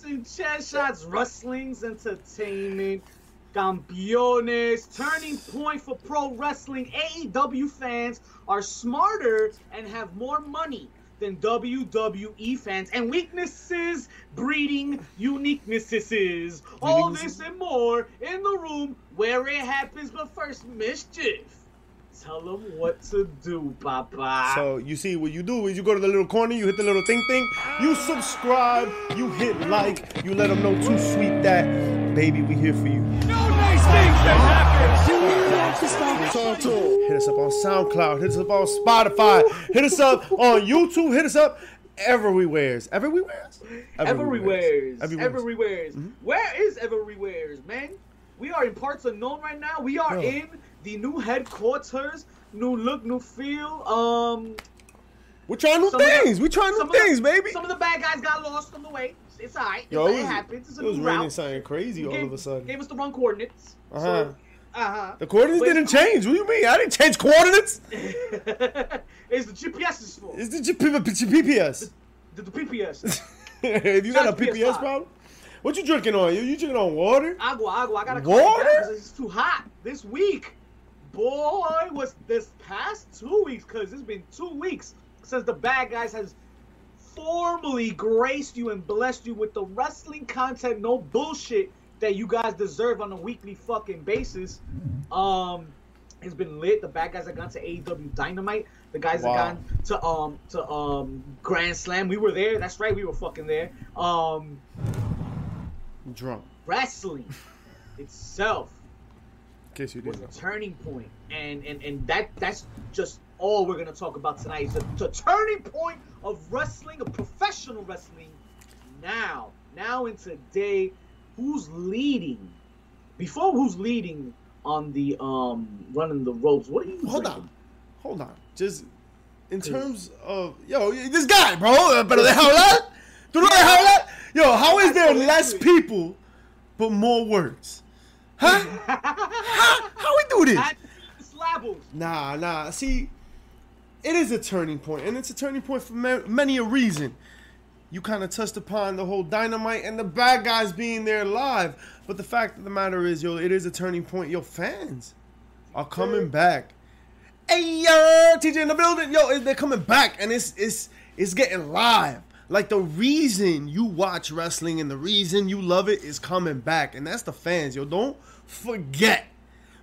boxing, chair shots, wrestling's entertainment. Campeones, turning point for pro wrestling. AEW fans are smarter and have more money than WWE fans. And weaknesses breeding uniquenesses. All this and more in the room where it happens. But first, mischief. Tell them what to do, Papa. So you see what you do is you go to the little corner, you hit the little thing thing, you subscribe, you hit like, you let them know too sweet that baby we here for you. No nice things that happen. Talk to 'em. Hit us up on SoundCloud, hit us up on Spotify, hit us up on YouTube, hit us up everywheres. Everywheres? Everywheres. Everywheres. Everywheres. Mm-hmm. Where is Everywheres, man? We are in parts unknown right now. We are in the new headquarters. New look, new feel. Um, We're trying new of the- things. We're trying new of the- things, baby. Some of the bad guys got lost on the way. It's alright. Yo, alright. it It, happens. It's a it was new raining route. something crazy all of a sudden. Gave us the wrong coordinates. Uh-huh. So, uh-huh. The coordinates But didn't change. What do you mean? I didn't change coordinates. it's the GPS's fault. It's the G- P- P- PPS. The, the PPS. if you got a to PPS problem, what you drinking on? You, you drinking on water? Agua, agua. I gotta Water? calm down 'cause it's too hot this week. Boy, was this past two weeks, because it's been two weeks since the bad guys has formally graced you and blessed you with the wrestling content, no bullshit that you guys deserve on a weekly fucking basis. Um, it's been lit. The bad guys have gone to AEW Dynamite. The guys Wow. have gone to um to um Grand Slam. We were there. That's right. We were fucking there. Um, drunk. wrestling itself case you was didn't a turning point, and and and that that's just all we're gonna talk about tonight. Is the, the turning point of wrestling, of professional wrestling. Now, now in today, who's leading? Before who's leading on the um running the ropes? What are you? Hold drinking? on. Hold on. Just in terms of yo, this guy, bro. Pero hablar. Do not hablar. Yo, how is there less people but more words? Huh? how, how we do this? Nah, nah. See, it is a turning point, and it's a turning point for ma- many a reason. You kind of touched upon the whole dynamite and the bad guys being there live, but the fact of the matter is, yo, it is a turning point. Yo, fans are coming back. Hey, yo, TJ in the building. Yo, they're coming back, and it's it's it's getting live. Like the reason you watch wrestling and the reason you love it is coming back, and that's the fans. Yo, don't forget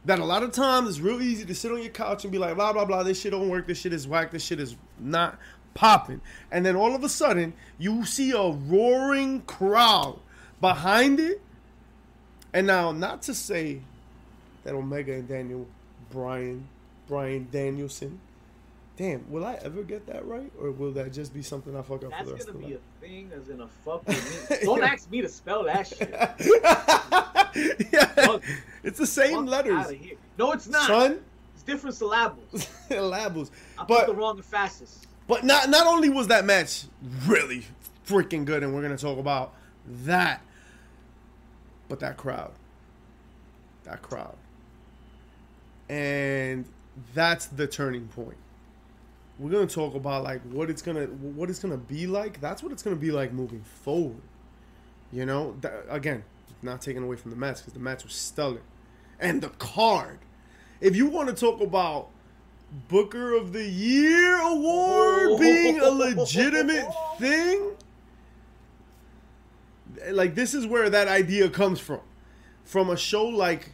that a lot of times it's real easy to sit on your couch and be like, blah blah blah. This shit don't work. This shit is whack. This shit is not popping. And then all of a sudden, you see a roaring crowd behind it. And now, not to say that Omega and Daniel Bryan, Brian Danielson. Damn, will I ever get that right, or will that just be something I fuck up That's for the rest gonna of be life? a thing that's gonna fuck with me. Don't ask me to spell that shit. yeah, Fuck. it's the same Fuck letters. No, it's not. son. It's different syllables. Labels, I put but the wrong emphasis. But not not only was that match really freaking good, and we're gonna talk about that, but that crowd, that crowd, and that's the turning point. We're gonna talk about like what it's gonna what it's gonna be like. That's what it's gonna be like moving forward. You know, Th- again, not taking away from the match because the match was stellar, and the card. If you want to talk about Booker of the Year award oh. being a legitimate thing, like this is where that idea comes from. From a show like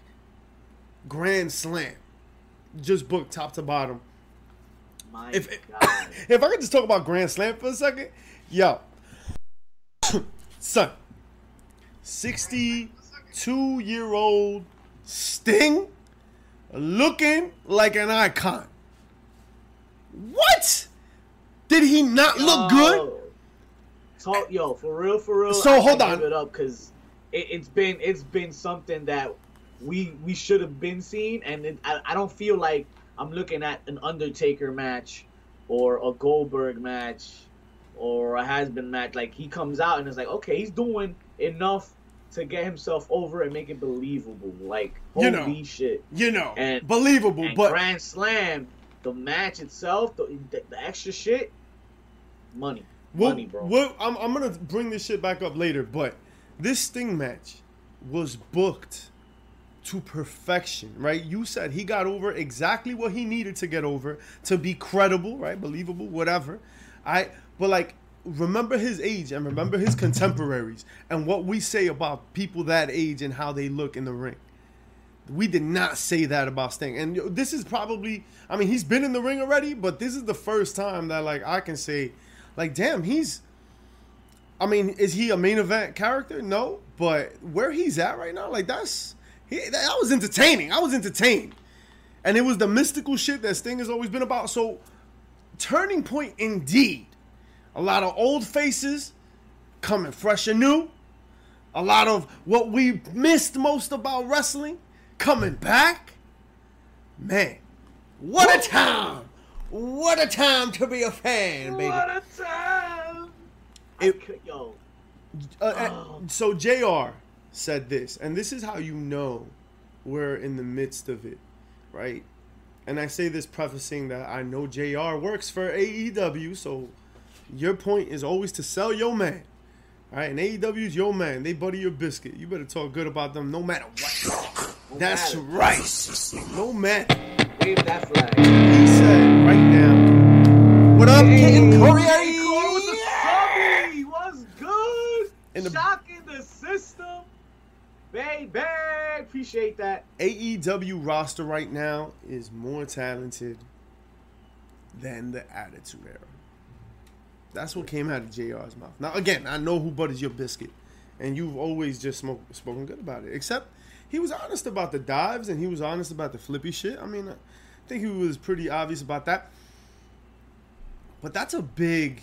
Grand Slam, just booked top to bottom. My If God. if I could just talk about Grand Slam for a second, yo, son, sixty-two year old Sting, looking like an icon. What? Did he not look good? Yo. Talk, yo, for real, for real. So, I hold on. Give it up because it, it's been it's been something that we we should have been seeing, and it, I, I don't feel like I'm looking at an Undertaker match or a Goldberg match or a has been match. Like he comes out and it's like, okay, he's doing enough to get himself over and make it believable. Like You holy know. shit. You know, And- believable, And but Grand Slam, the match itself, the, the, the extra shit, money, We'll- money, bro. we'll- I'm, I'm gonna bring this shit back up later, but this Sting match was booked to perfection, right? You said he got over exactly what he needed to get over to be credible, right? Believable, whatever. I but like remember his age and remember his contemporaries and what we say about people that age and how they look in the ring. We did not say that about Sting. And this is probably I mean, he's been in the ring already, but this is the first time that like I can say like damn, he's I mean, is he a main event character? No, but where he's at right now, like that's that was entertaining. I was entertained, and it was the mystical shit that Sting has always been about. So, turning point indeed. A lot of old faces coming fresh and new. A lot of what we missed most about wrestling coming back. Man, what a time! What a time to be a fan, baby. What a time! It- yo, Uh, uh, Oh. so JR said this, and this is how you know we're in the midst of it, right? And I say this prefacing that I know JR works for AEW, so your point is always to sell your man. All right, and AEW is your man. They buddy your biscuit. You better talk good about them no matter what. no That's matter. right. No matter. Wave that flag. He said right now. What up, King Corey? Hey, Corey with the subby. What's good? In the- Shocking. Baby, appreciate that. AEW roster right now is more talented than the Attitude Era. That's what came out of JR's mouth. Now, again, I know who butters your biscuit, and you've always just smoke, spoken good about it. Except he was honest about the dives and he was honest about the flippy shit. I mean, I think he was pretty obvious about that. But that's a big.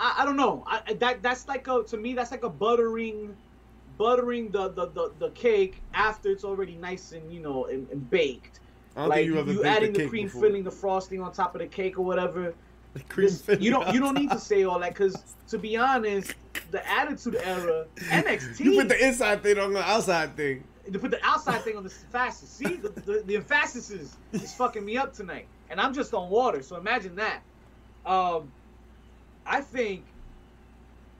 I, I don't know. I- that that's like a to me that's like a buttering, buttering the the, the, the cake after it's already nice and you know and, and baked. I don't like think you you, adding the cake cream before. filling, the frosting on top of the cake or whatever. The cream This- filling you don't you don't need to say all that because to be honest, the Attitude Era NXT You put the inside thing on the outside thing. to put the outside thing on the fastest. See, the, the, the emphasis is, is fucking me up tonight, and I'm just on water. So imagine that. Um, I think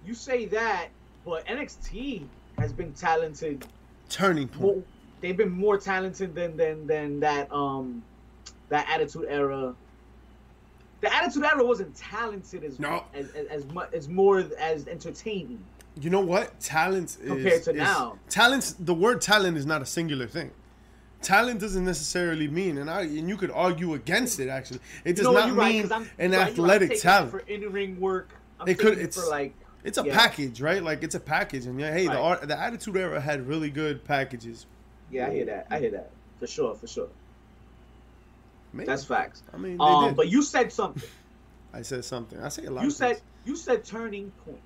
you say that, but NXT has been talented. Turning point. More, they've been more talented than than than that um that Attitude Era. The Attitude Era wasn't talented as No. as, as, as much as more as entertaining. You know what? Talent is Compared to is- now. Talent. The word talent is not a singular thing. Talent doesn't necessarily mean, and I and you could argue against it. Actually, it does You know not right, mean I'm- an right, right. Athletic talent. for in-ring work. I'm It could- it's- for like It's a yeah. package, right? Like it's a package, and yeah, hey, the art, the Attitude Era had really good packages. yeah, I hear that. I hear that for sure, for sure. Maybe. That's facts. I mean, Um, but you said something. I said something. I say a lot. You said things. you said turning point.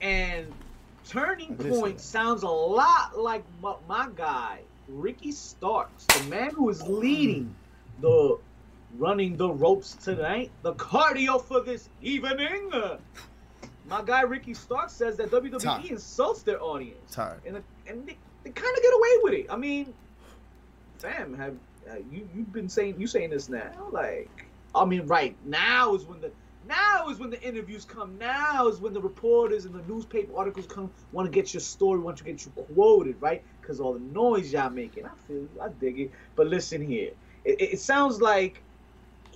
and turning point sounds a lot like my, my guy Ricky Starks, the man who is leading the running the ropes tonight, the cardio for this evening. My guy Ricky Stark says that WWE Tired. insults their audience. Tired. and and they, they kind of get away with it. I mean, fam, have uh, you you've been saying you saying this now? Like, I mean, right now is when the now is when the interviews come. Now is when the reporters and the newspaper articles come. Want to get your story, want to get you quoted, right? Because all the noise y'all making. I feel you. I dig it. But listen here, it, it sounds like.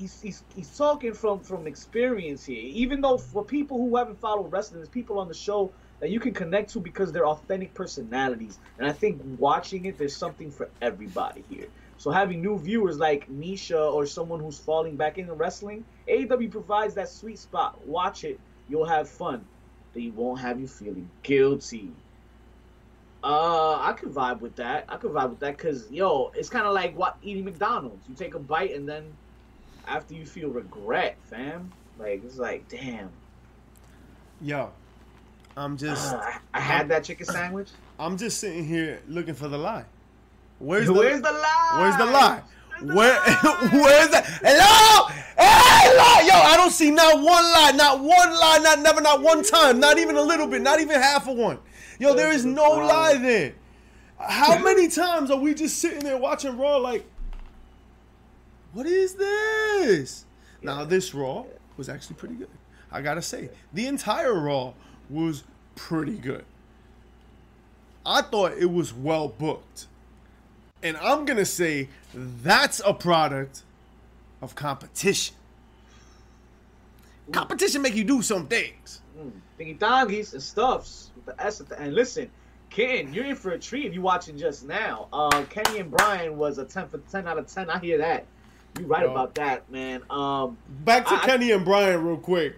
He's, he's, he's talking from, from experience here. Even though for people who haven't followed wrestling, there's people on the show that you can connect to because they're authentic personalities. And I think watching it, there's something for everybody here. So having new viewers like Nisha or someone who's falling back into wrestling, AEW provides that sweet spot. Watch it, you'll have fun. They won't have you feeling guilty. Uh, I could vibe with that. I could vibe with that because yo, it's kind of like what eating McDonald's. You take a bite and then after you feel regret, fam. Like it's like, damn, Yo, I'm just, uh, I, I had that chicken sandwich. I'm just sitting here looking for the lie. Where's the, Where's the lie? Where's the lie? Where's the Where lie? where's the hello? Hey, lie. Yo, I don't see not one lie, not one lie, not never, not one time, not even a little bit, not even half of one. Yo, there is no lie there. How many times are we just sitting there watching Raw like, what is this? Now this Raw was actually pretty good. I gotta say, the entire Raw was pretty good. I thought it was well booked. And I'm to say that's a product of competition. Competition make you do some things. Mm, thingy dongies and stuffs with the S at the end. Listen, Ken, you're in for a treat if you're watching just now. Uh, Kenny and Bryan was a 10 for 10 out of 10. I hear that. You right about that, man. Um, Back to I- Kenny and Bryan real quick.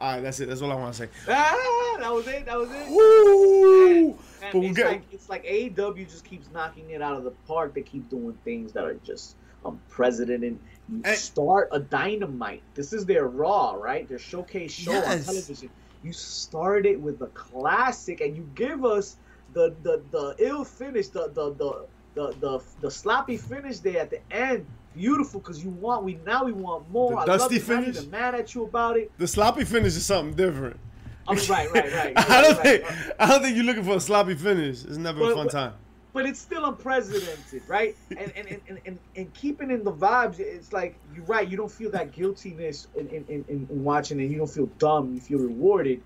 All right, that's it. That's all I want to say. ah, that was it. That was it. Woo! Man, we it's get- like it's like AEW just keeps knocking it out of the park. They keep doing things that are just unprecedented. You And- start a dynamite. This is their Raw, right? Their showcase show on television. You start it with a classic, and you give us the the the ill finish, the the the the the, the sloppy finish there at the end. Beautiful, because you want we now we want more. The I dusty love it. I'm finish? mad at you about it. The sloppy finish is something different. I mean, right, right, right. I don't right, think right. I don't think you're looking for a sloppy finish. It's never a fun but- time. but it's still unprecedented, right? And and, and, and, and, keeping in the vibes, it's like you're right. You don't feel that guiltiness in, in, in, in in watching it. You don't feel dumb. You feel rewarded.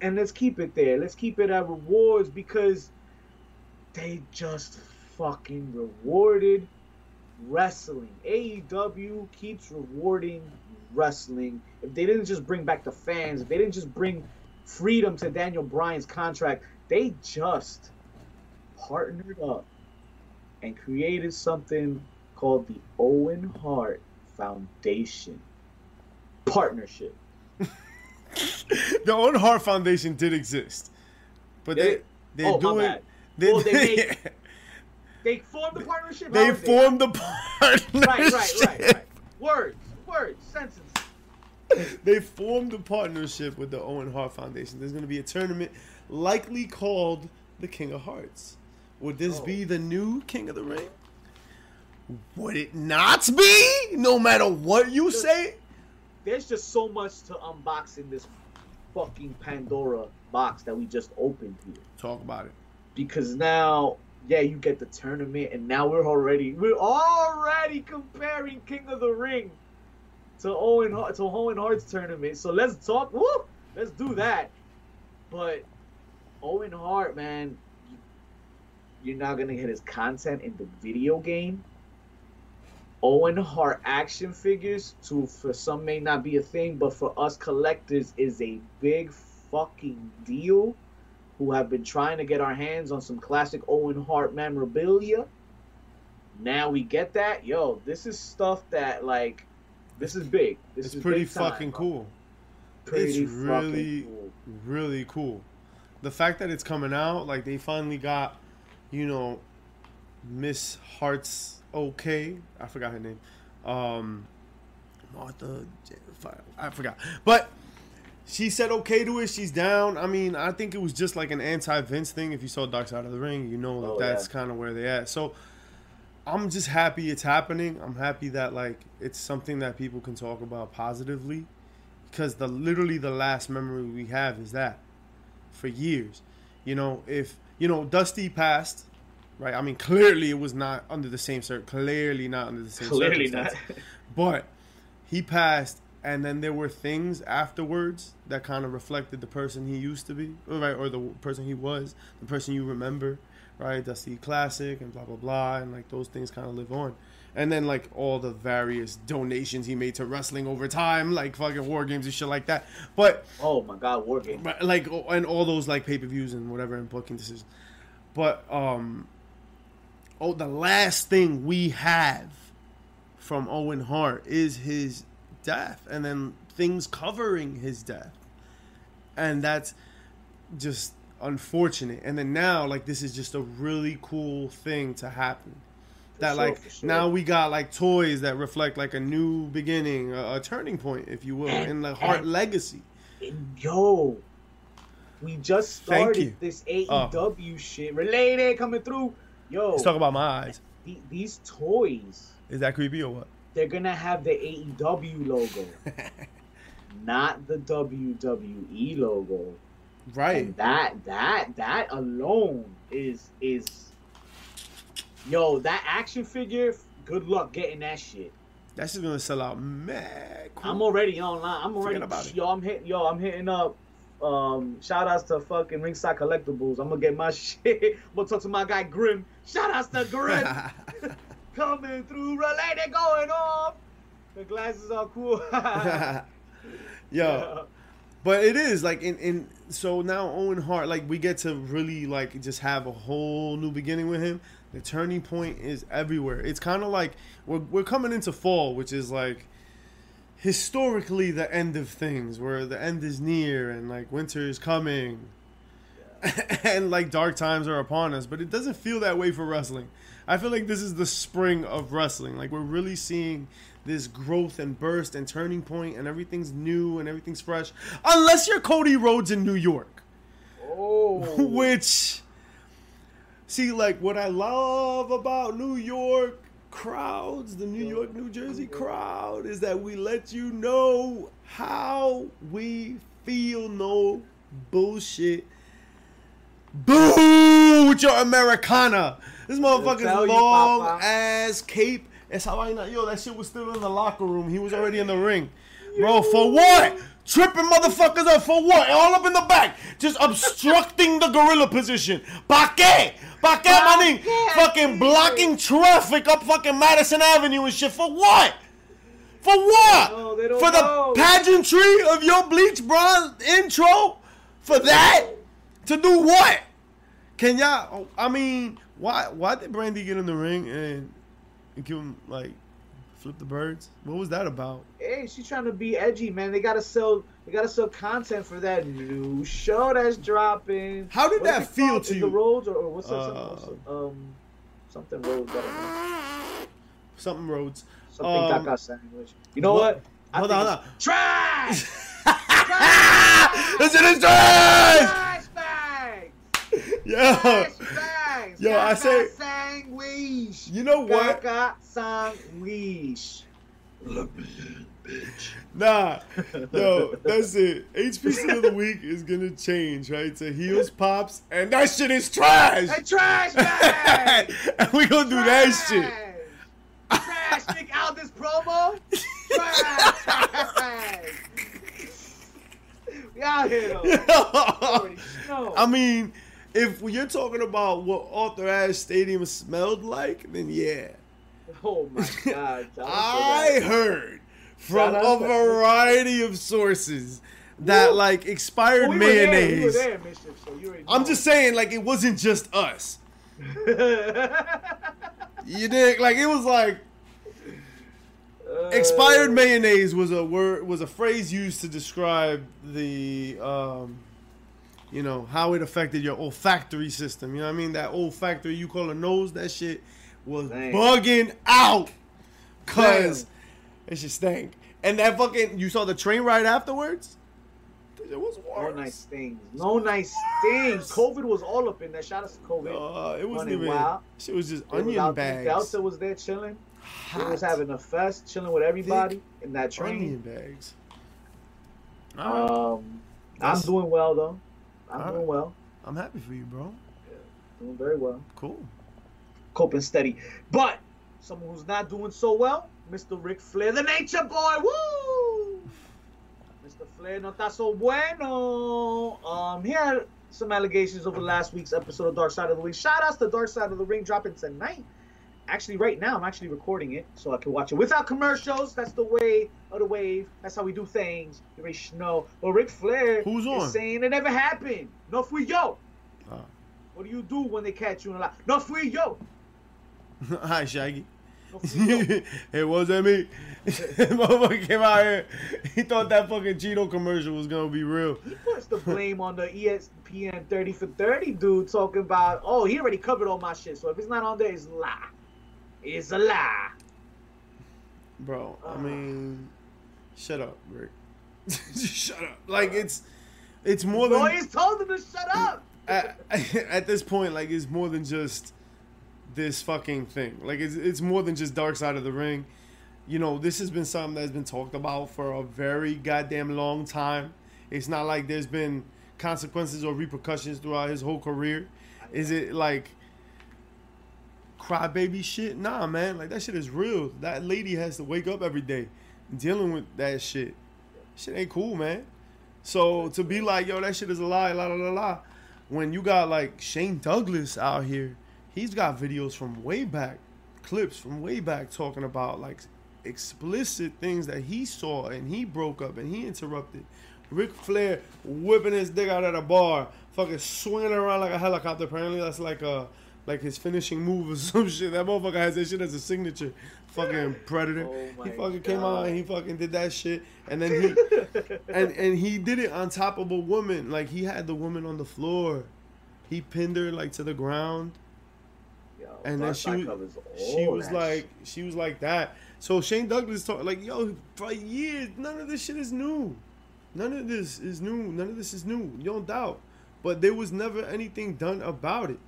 And let's keep it there. Let's keep it at rewards because they just fucking rewarded wrestling. AEW keeps rewarding wrestling. If they didn't just bring back the fans, if they didn't just bring freedom to Daniel Bryan's contract, they just partnered up and created something called the Owen Hart Foundation Partnership. The Owen Hart Foundation did exist, but they they Oh, my doing bad. They Oh, they made- They formed the partnership. they How is it? formed the partnership. Right, right, right, right. Words, words, sentences. They formed a partnership with the Owen Hart Foundation. There's going to be a tournament likely called the King of Hearts. Would this Oh. be the new King of the Ring? Would it not be? No matter what you say? There's just so much to unbox in this fucking Pandora box that we just opened here. Talk about it. Because now yeah you get the tournament and now we're already we're already comparing king of the ring to owen to owen hart's tournament. So let's talk woo, let's do that. But owen hart man you're not gonna get his content in the video game. Owen Hart action figures to for some may not be a thing, but for us collectors is a big fucking deal who have been trying to get our hands on some classic Owen Hart memorabilia. Now we get that. Yo, this is stuff that like this is big. This It's is pretty big time, fucking bro. cool. Pretty It's really- cool. Really cool. The fact that it's coming out, like they finally got, you know, Miss Hart's okay. I forgot her name. Um Martha I forgot. But she said okay to it. She's down. I mean, I think it was just like an anti Vince thing. If you saw Dark Side of the Ring, you know that Oh, that's yeah. kind of where they at. So I'm just happy it's happening. I'm happy that like it's something that people can talk about positively because the literally the last memory we have is that for years. You know, if you know Dusty passed, right? I mean, clearly it was not under the same cir Clearly not under the same Clearly not. But he passed, and then there were things afterwards that kind of reflected the person he used to be, right, or the person he was, the person you remember, right? Dusty Classic and blah blah blah, and like those things kind of live on. And then like all the various donations he made to wrestling over time, like fucking war games and shit like that. But Oh my god, war game. but, like and all those like pay per views and whatever and booking decisions. But um, oh, the last thing we have from Owen Hart is his death, and then things covering his death, and that's just unfortunate. And then now, like this is just a really cool thing to happen. That sure, like sure. now we got like toys that reflect like a new beginning, a, a turning point, if you will, And- in the Hart and- legacy. And yo, we just started this uh. AEW shit related coming through. Yo, Let's talk about my eyes. the- these toys, Is that creepy or what? They're gonna have the AEW logo, not the WWE logo. Right. And that that that alone is is yo that action figure. Good luck getting that shit. That's just gonna sell out mad. Cool. I'm already online. I'm already Forget about it. yo. I'm hitting yo. I'm hitting up Um, shout outs to fucking Ringside Collectibles. I'm gonna get my shit. I'm gonna talk to my guy Grim. Shout outs to Grim. Coming through relay, they going off. The glasses are cool. Yo, but it is like in in so now Owen Hart like we get to really like just have a whole new beginning with him. The turning point is everywhere. It's kind of like we're we're coming into fall, which is like historically the end of things, where the end is near and like winter is coming. and like dark times are upon us, but it doesn't feel that way for wrestling. I feel like this is the spring of wrestling. Like we're really seeing this growth and burst and turning point, and everything's new and everything's fresh. Unless you're Cody Rhodes in New York, oh, which see, like what I love about New York crowds, the New York, New Jersey crowd, is that we let you know how we feel. No bullshit. Boo with your Americana. This motherfucker's long Papa. ass cape. Esa vaina, yo, that shit was still in the locker room. He was already in the ring. Bro, for what? Tripping motherfuckers up for what? All up in the back. Just obstructing the gorilla position. Pa qué? Pa qué, Pa maning? qué, Fucking blocking traffic up fucking Madison Avenue and shit. For what? For what? No, they don't for the know. pageantry of your bleach bronze intro? For that? To do what? Can y'all? I mean, why? Why did Brandi get in the ring and, and give him like flip the birds? What was that about? Hey, she's trying to be edgy, man. They gotta sell. They gotta sell content for that new show that's dropping. How did What's that feel called? to Is you? The roads or, or what's that? Uh, something, um, something roads. I don't know. Something roads. Something Um, caca sandwich. You know what- what? Hold on, hold it's Trash. To this trash! Trash bags. Yo, Trash bags. Yo, I Caca say- sandwich. you know what? Caca sandwich. Let me bitch. Nah, yo, that's it. HPC of the week is gonna change, right? To heels pops, and that shit is trash. Hey, trash bag. and we gonna do that shit. Trash. Think out this promo. Trash. we out here though. Already know. I mean, if you're talking about what Arthur Ashe Stadium smelled like, then yeah. oh my god. Shout out to I heard from a variety of sources that Woo. like expired Oh, we were there, we mayonnaise. Mischief, so I'm just saying, like it wasn't just us. You dig? Like it was like Uh, expired mayonnaise was a word was a phrase used to describe the um you know how it affected your olfactory system you know what i mean that olfactory you call a nose that shit was Damn. bugging out cause Damn. it shit stank and that fucking you saw the train ride afterwards it was No nice things. No nice things. COVID was all up in there. Shout out to COVID. Uh, it wasn't even wild. shit was just It was onion out bags Delta was there chilling. He was having a fest, chilling with everybody in that train. onion bags. Um, I'm doing well though. I'm Alright. doing well. i'm happy for you bro Doing very well. cool Coping steady. But someone who's not doing so well, Mr. Ric Flair, the Nature Boy. Woo! Mr. Flair no está so bueno. Um, he had some allegations over last week's episode of Dark Side of the Ring. Shout outs to Dark Side of the Ring dropping tonight. Actually, right now, I'm actually recording it so I can watch it without commercials. That's the way of the wave. That's how we do things. You already know. But Ric Flair Who's is on? saying it never happened. No fui yo. Oh. What do you do when they catch you in a lie? No fui yo. hi shaggy No fui yo. it wasn't me. Motherfucker came out here. He thought that fucking Cheeto commercial was gonna be real. He puts the blame on the ESPN 30 for 30 dude talking about, oh, he already covered all my shit. So if it's not on there, it's lie. It's a lie. Bro, I Ah. mean, shut up, Ric. Shut up. Like it's, it's more than Lawyers told him to shut up. at, at this point. Like it's more than just this fucking thing. Like it's it's more than just Dark Side of the Ring. You know, this has been something that's been talked about for a very goddamn long time. It's not like there's been consequences or repercussions throughout his whole career. Is it like crybaby shit? Nah, man. Like that shit is real. That lady has to wake up every day dealing with that shit. Shit ain't cool, man. So to be like, yo, that shit is a lie, la la la la. When you got like Shane Douglas out here, he's got videos from way back, clips from way back talking about like explicit things that he saw and he broke up and he interrupted. Ric Flair whipping his dick out at a bar, fucking swinging around like a helicopter. Apparently, that's like a like his finishing move or some shit. That motherfucker has that shit as a signature. Fucking predator. Oh he fucking came God. out and he fucking did that shit, and then he and and he did it on top of a woman. Like he had the woman on the floor. He pinned her like to the ground, Yo, and then she was she was like shit. she was like that. So Shane Douglas talked like yo for years. None of this shit is new. None of this is new. None of this is new. You don't doubt. But there was never anything done about it.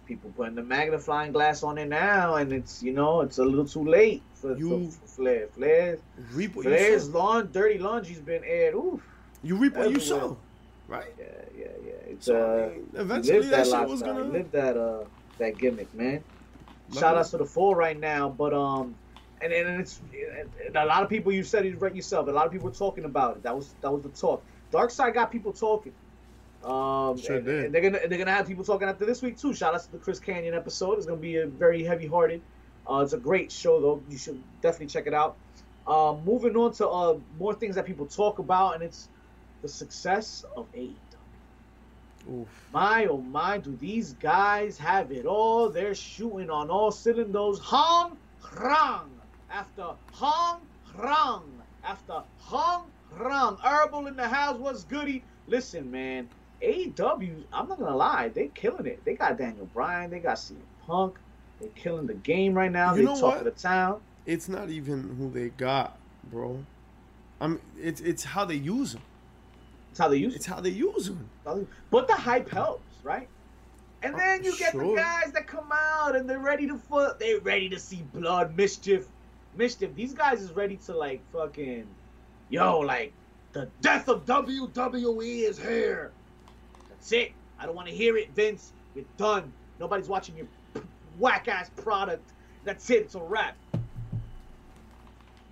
People putting the magnifying glass on it now, and it's you know it's a little too late for, You- for, for Flair. What you Flair's lawn, dirty laundry's been aired. Oof. You reap what you sow, right? Yeah, yeah, yeah. It's So, I uh, mean, eventually that, that, shit was gonna. live that uh that gimmick, man. Love Shout out to the four right now, but um, and and it's and a lot of people. You said it right yourself. A lot of people were talking about it. That was that was the talk. Dark Side got people talking. Um, Sure and, did. and they're gonna they're gonna have people talking after this week too. Shout outs to the Chris Kanyon episode. It's gonna be a very heavy hearted. Uh, it's a great show though. You should definitely check it out. Uh, moving on to uh more things that people talk about, and it's the success of AEW. Oof. My oh my, do these guys have it all? They're shooting on all cylinders. Hong Rang after Hong Rang after Hong Rang. Herbal in the house, what's goody? Listen, man, AEW, I'm not gonna lie, they killing it. They got Daniel Bryan, they got CM Punk, they're killing the game right now. You they talk of the town. It's not even who they got, bro. I mean, it's it's how they use them. That's how they use It's how they use them. But the hype helps, right? And Oh, then you get the guys that come out and they're ready to foot. They're ready to see blood, mischief, mischief. These guys is ready to like fucking, yo, like the death of WWE is here. That's it. I don't want to hear it, Vince. You're done. Nobody's watching your whack ass product. That's it. It's a wrap.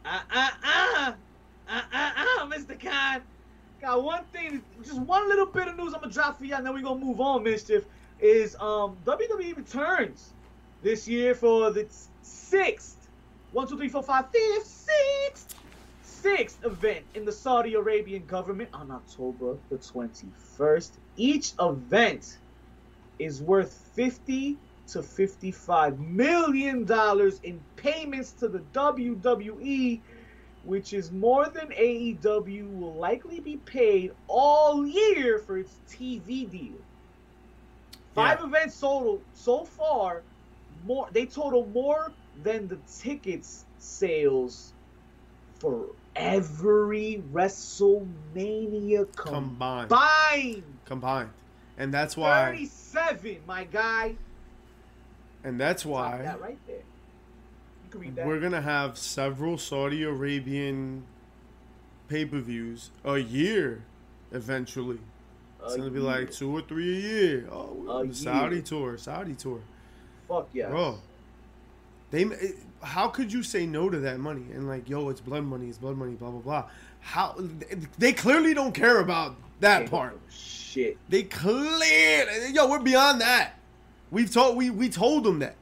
Uh uh uh uh uh uh, Mr. Khan. Got one thing, just one little bit of news I'm gonna drop for you, and then we're gonna move on, mischief. Is um WWE returns this year for the sixth, one, two, three, four, five, fifth, sixth, sixth event in the Saudi Arabian government on October the 21st. Each event is worth 50 to 55 million dollars in payments to the WWE which is more than AEW will likely be paid all year for its TV deal. Five Yeah. events total so far, more they total more than the tickets sales for every WrestleMania Combined, combined. combined, and that's why, Thirty-seven, my guy. and that's why that right there. You can read that. we're gonna have several Saudi Arabian pay-per-views a year, eventually. It's gonna be like two or three a year. Oh, A Saudi year. tour, Saudi tour, Fuck yeah. bro. They, how could you say no to that money and like, yo, it's blood money, it's blood money, blah blah blah. How they clearly don't care about that part. Shit. They clearly, yo, we're beyond that. We've told we we told them that.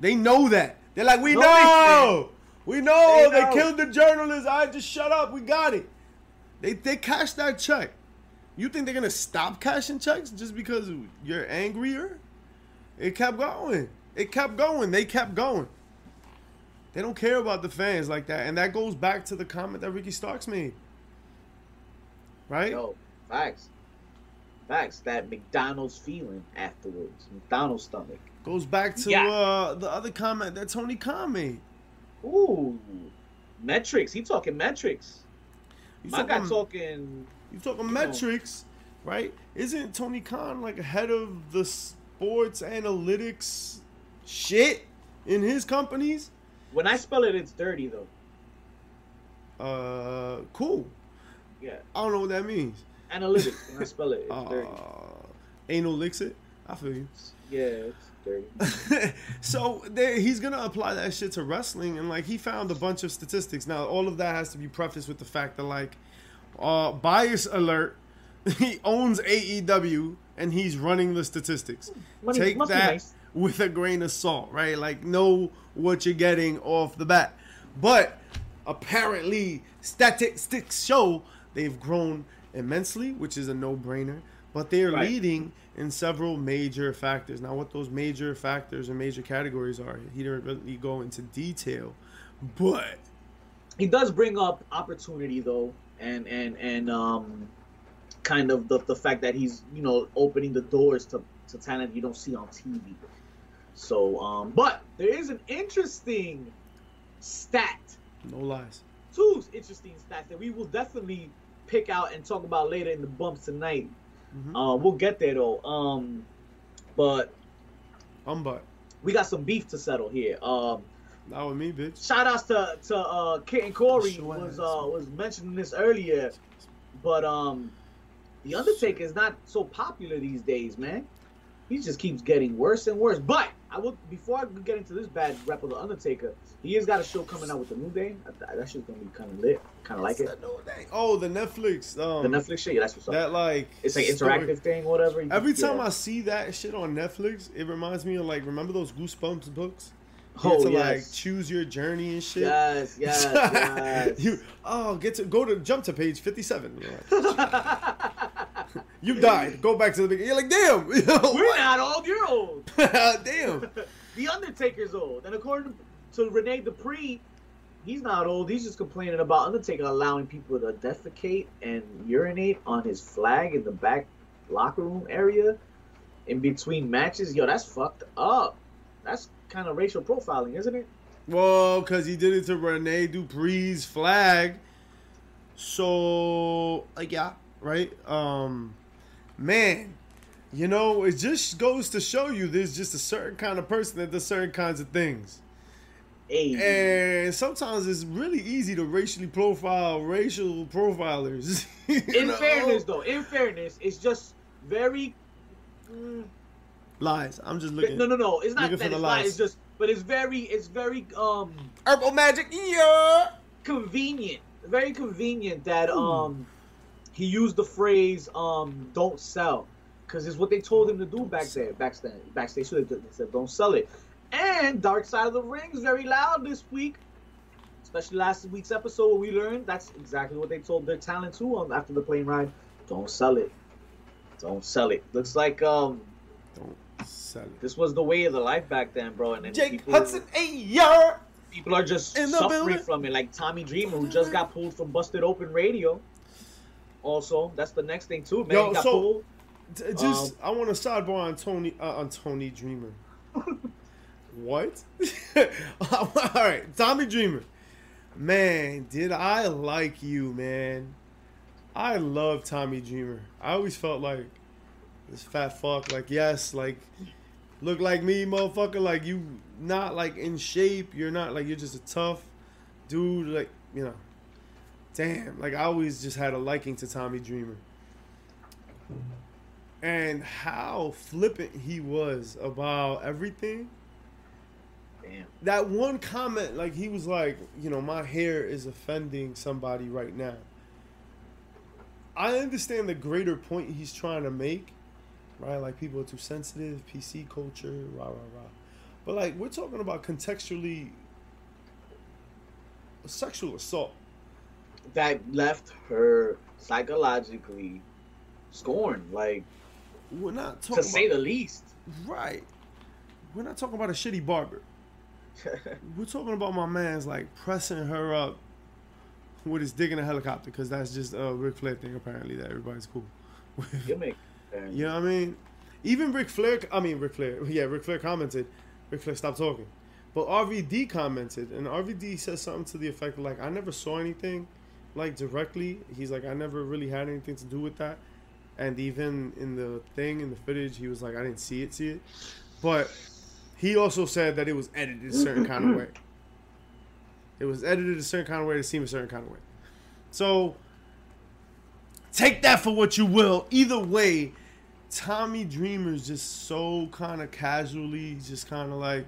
They know that. They're like, we No, know, we know. They They, know. killed the journalist. I just shut up. We got it. They they cashed that check. You think they're gonna stop cashing checks just because you're angrier? It kept going. It kept going. They kept going. They don't care about the fans like that, and that goes back to the comment that Ricky Starks made. Right? Yo, facts. Facts. That McDonald's feeling afterwards. McDonald's stomach. Goes back to Yeah. uh, the other comment that Tony Khan made. Ooh. Metrics. He talking metrics. You My guy talking, talking. you talking know. metrics, right? Isn't Tony Khan like head of the sports analytics shit in his companies? When I spell it, it's dirty though. Uh, cool. Yeah. I don't know what that means. Analytics. When I spell it, it's Uh, dirty. anal licks it. I feel you. Yeah, it's dirty. so there, he's gonna apply that shit to wrestling, and like he found a bunch of statistics. Now, all of that has to be prefaced with the fact that like Uh, bias alert. He owns AEW and he's running the statistics. Money- Take that nice. with a grain of salt, right? Like know what you're getting off the bat. But apparently, statistics show they've grown immensely, which is a no-brainer. But they are Right. leading in several major factors. Now, what those major factors and major categories are, he didn't really go into detail. But he does bring up opportunity though and and and um kind of the, the fact that he's you know opening the doors to, to talent you don't see on tv so um but there is an interesting stat no lies. two interesting stats that we will definitely pick out and talk about later in the bumps tonight Mhm. uh we'll get there though um but I'm but we got some beef to settle here um not with me, bitch. shout outs to to uh Kit and Corey Sure was uh was mentioning this earlier, but um the Undertaker is not so popular these days, man. He just keeps getting worse and worse. But I will before I get into this bad rep of the Undertaker, he has got a show coming out with the New Day. I- That shit's gonna be kind of lit, kind of like it. Oh, the Netflix. Um, The Netflix shit, yeah, that's what's up. That like it's like story- interactive thing, whatever. You Every can- time yeah. I see that shit on Netflix, it reminds me of like remember those Goosebumps books? Oh to like yes, choose your journey and shit. yes, yes, yes. you oh get to go to jump to page fifty seven. You died. Go back to the beginning. You're like damn. We're what? not old. You're old. damn. the Undertaker's old, and according to Rene Dupree, he's not old. He's just complaining about Undertaker allowing people to defecate and urinate on his flag in the back locker room area in between matches. Yo, that's fucked up. That's kind of racial profiling, isn't it? Well, because he did it to Rene Dupree's flag. So, like, yeah, right? Um, man, you know, it just goes to show you there's just a certain kind of person that does certain kinds of things. Hey, And sometimes it's really easy to racially profile racial profilers. in know? fairness, though, in fairness, it's just very. mm, Lies. I'm just looking. no, no, no. It's not that for the it's not. lies. It's just, but it's very, it's very um Herbal magic, yeah. convenient, very convenient that um he used the phrase um don't sell because it's what they told him to do back there backstage backstage. So they, they said don't sell it. And Dark Side of the Ring is very loud this week, especially last week's episode where we learned that's exactly what they told their talent too on after the plane ride. Don't sell it. Don't sell it. Looks like um Don't sell it. this was the way of the life back then, bro. And then Jake people, Hudson, yeah. people are just suffering building. from it. Like Tommy Dreamer, who just got pulled from Busted Open Radio. Also, that's the next thing too. Man, Yo, so-. Just, Um, I want to sidebar on Tony, uh, on Tony Dreamer. what? All right, Tommy Dreamer. Man, did I like you, man? I love Tommy Dreamer. I always felt like this fat fuck. Like, yes, like look like me, motherfucker. Like you, not like in shape. You're not like you're just a tough dude. Like you know, damn. Like I always just had a liking to Tommy Dreamer and how flippant he was about everything. Damn. That one comment, like he was like, you know, my hair is offending somebody right now. I understand the greater point he's trying to make, right? Like people are too sensitive, PC culture, rah rah rah. But like we're talking about contextually sexual assault. That left her psychologically scorned, like We're not talking to say about the least. right. We're not talking about a shitty barber. We're talking about my man's like pressing her up with his dick in a helicopter because that's just a Ric Flair thing apparently that everybody's cool with. you. You know what I mean? Even Ric Flair, I mean Ric Flair, yeah, Ric Flair commented, Ric Flair stopped talking. But RVD commented, and RVD said something to the effect of like, I never saw anything like directly. He's like, I never really had anything to do with that. And even in the thing, in the footage, he was like, I didn't see it, see it. But he also said that it was edited a certain kind of way. It was edited a certain kind of way to seem a certain kind of way. So take that for what you will. Either way, Tommy Dreamer's just so kind of casually, just kind of like,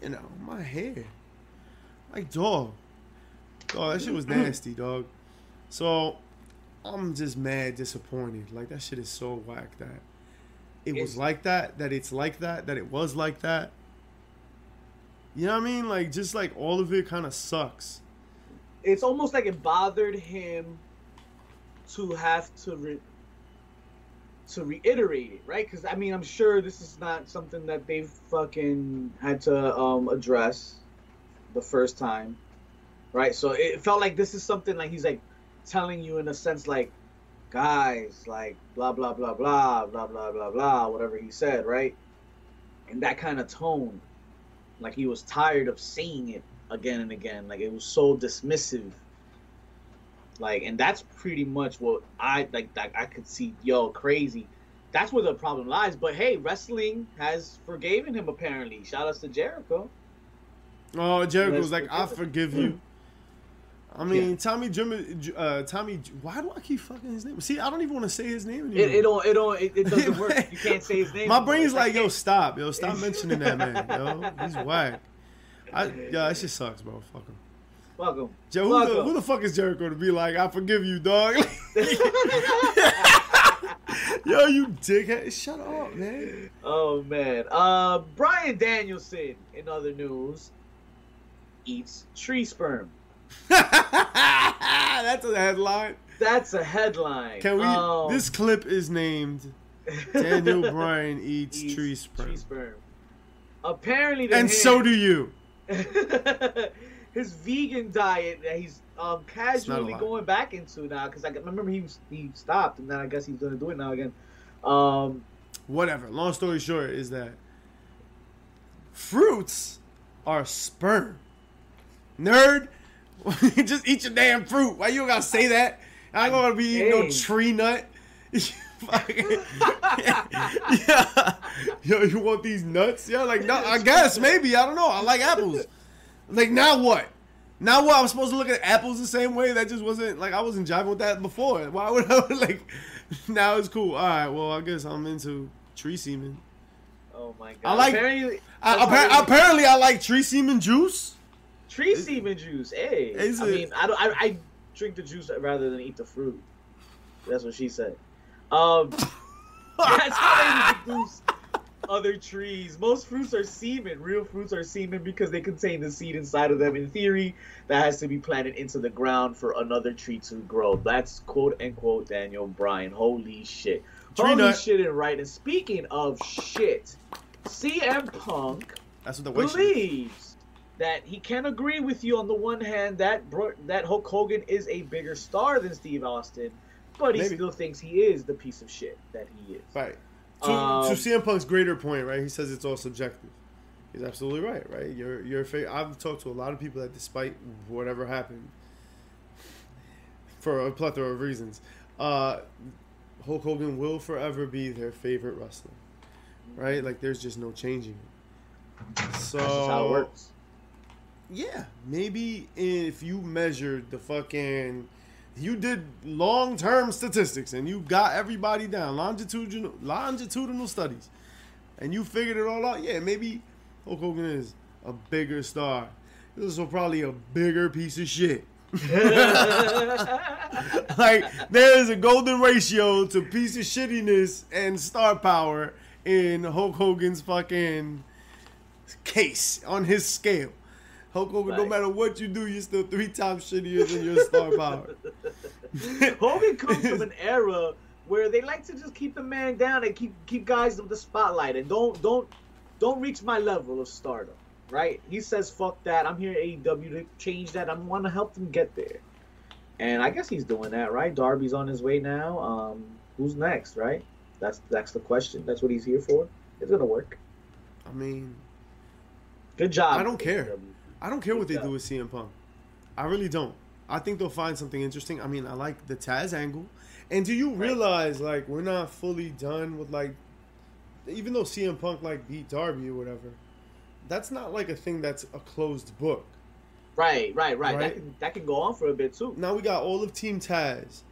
you know, my hair. Like, dog. Dog, that shit was nasty, dog. So, I'm just mad disappointed. Like that shit is so whack that it was like that, that it's like that, that it was like that. You know what I mean? Like just like all of it kind of sucks. It's almost like it bothered him to have to re- to reiterate it, right? Because I mean, I'm sure this is not something that they've fucking had to um, address the first time, right? So it felt like this is something like he's like telling you in a sense, like, guys, like blah blah blah blah blah blah blah blah, whatever he said, right? In that kind of tone, like he was tired of saying it again and again, like it was so dismissive. Like, and that's pretty much what I like. That I could see, yo, crazy. That's where the problem lies. But hey, wrestling has forgiven him apparently. Shout outs to Jericho. Oh, Jericho was like, "I forgive you." I mean, Yeah. Tommy Jimmy, uh, Tommy. Why do I keep fucking his name? See, I don't even want to say his name anymore. It, it don't it don't it, it doesn't work. You can't say his name. My anymore. brain's like, yo, stop, yo, stop mentioning that man, yo. He's whack. I, yeah, that shit sucks, bro. Fuck him. welcome. Joe, who the, Welcome. who the fuck is Jericho to be like, I forgive you, dog? yo, you dickhead. Shut up, man. Oh man. Uh, Bryan Danielson. In other news, eats tree sperm. That's a headline. That's a headline. Can we? Um, this clip is named Daniel Bryan eats, eats tree sperm. Tree sperm. Apparently, And so do you. his vegan diet that he's um, casually going back into now because I remember he was, he stopped and then I guess he's gonna do it now again. Um, Whatever. Long story short is that fruits are sperm. Nerd, just eat your damn fruit. Why you gotta say that? I ain't gonna be eating no tree nut. Yeah. Yo, you want these nuts? Yeah, like no, I guess maybe I don't know. I like apples. Like now what? Now what? I'm supposed to look at apples the same way? That just wasn't like I wasn't jiving with that before. Why would I like? Now it's cool. All right. Well, I guess I'm into tree semen. oh my god! I like- apparently, I, appa- apparently, I like tree semen juice. Tree semen juice. Hey, I mean, I don't. I, I drink the juice rather than eat the fruit. That's what she said. Um, that's how they introduce other trees. Most fruits are semen. Real fruits are semen because they contain the seed inside of them. In theory, that has to be planted into the ground for another tree to grow. That's quote unquote Daniel Bryan. Holy shit. Tree Holy nut. shit and right. And speaking of shit, CM Punk That's what the believes that he can agree with you on the one hand that that Hulk Hogan is a bigger star than Steve Austin, but he Maybe. still thinks he is the piece of shit that he is. Right. To, Um, to CM Punk's greater point, right? He says it's all subjective. He's absolutely right, right? You're, you're. Fa- I've talked to a lot of people that, despite whatever happened, for a plethora of reasons, uh, Hulk Hogan will forever be their favorite wrestler, right? Like, there's just no changing So that's how it. So That's just how it works. Yeah, maybe if you measured the fucking, you did long term statistics and you got everybody down longitudinal longitudinal studies, and you figured it all out. Yeah, maybe Hulk Hogan is a bigger star. This also probably a bigger piece of shit. like there is a golden ratio to piece of shittiness and star power in Hulk Hogan's fucking case on his scale. Hulk Hogan, no matter what you do, you're still three times shittier than your star power. Hogan comes from an era where they like to just keep the man down and keep keep guys in the spotlight and don't don't don't reach my level of stardom. Right? He says, "Fuck that! I'm here at AEW to change that. I want to help them get there." And I guess he's doing that, right? Darby's on his way now. Um, who's next, right? That's that's the question. That's what he's here for. It's gonna work. I mean, Good job. I don't care. AEW. I don't care what they do with CM Punk. I really don't. I think they'll find something interesting. I mean, I like the Taz angle. And do you realize like we're not fully done with like even though CM Punk like beat Darby or whatever, that's not like a thing that's a closed book. Right, right, right. Right. That can that can go on for a bit too. Now we got all of Team Taz.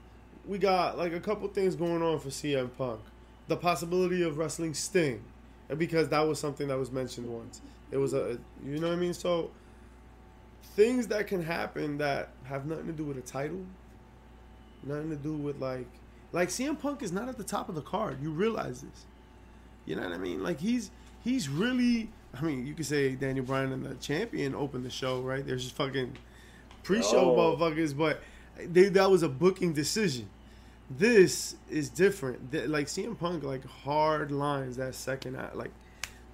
We got like a couple things going on for CM Punk. The possibility of wrestling Sting, and because that was something that was mentioned once. It was a, you know what I mean. So things that can happen that have nothing to do with a title. nothing to do with like like CM Punk is not at the top of the card. You realize this. You know what I mean? Like he's he's really. I mean, you could say Daniel Bryan and the champion opened the show, right? There's just fucking pre-show Oh. motherfuckers, but they, that was a booking decision. This is different. Th- Like CM Punk, like hard lines that second act, like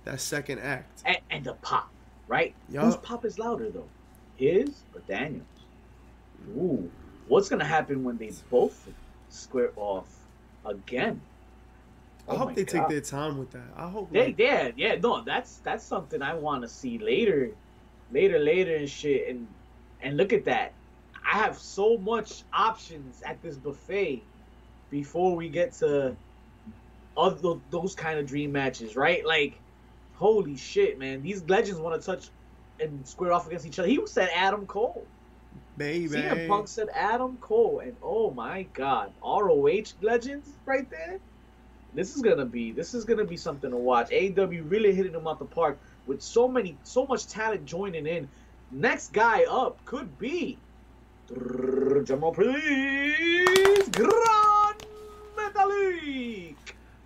that second act. And, and the pop, right? Yup. Whose pop is louder though? His or Daniel's? Ooh, what's gonna happen when they both square off again? I Oh hope my they take their time with that. I hope. They, Like, yeah, yeah, no, that's that's something I want to see later, later, later and shit. And and look at that, I have so much options at this buffet before we get to other those kind of dream matches, right? Like, holy shit, man, these legends want to touch and square off against each other. He said Adam Cole. baby. CM Punk said Adam Cole, and oh my God, ROH legends right there. This is gonna be this is gonna be something to watch. AEW really hitting them out the park with so many so much talent joining in. Next guy up could be drum roll please, Gran Metalik.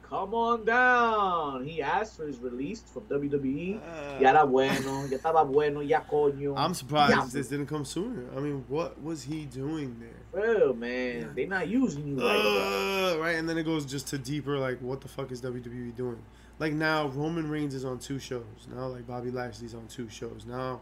Come on down. He asked for his release from WWE. Uh, Ya era bueno, ya estaba bueno, ya coño. I'm surprised Ya. this didn't come sooner. I mean, what was he doing there? Well, man, They're not using you like that. Uh, right, and then it goes just to deeper, like, what the fuck is WWE doing? Like now, Roman Reigns is on two shows. Now, like Bobby Lashley's on two shows. Now,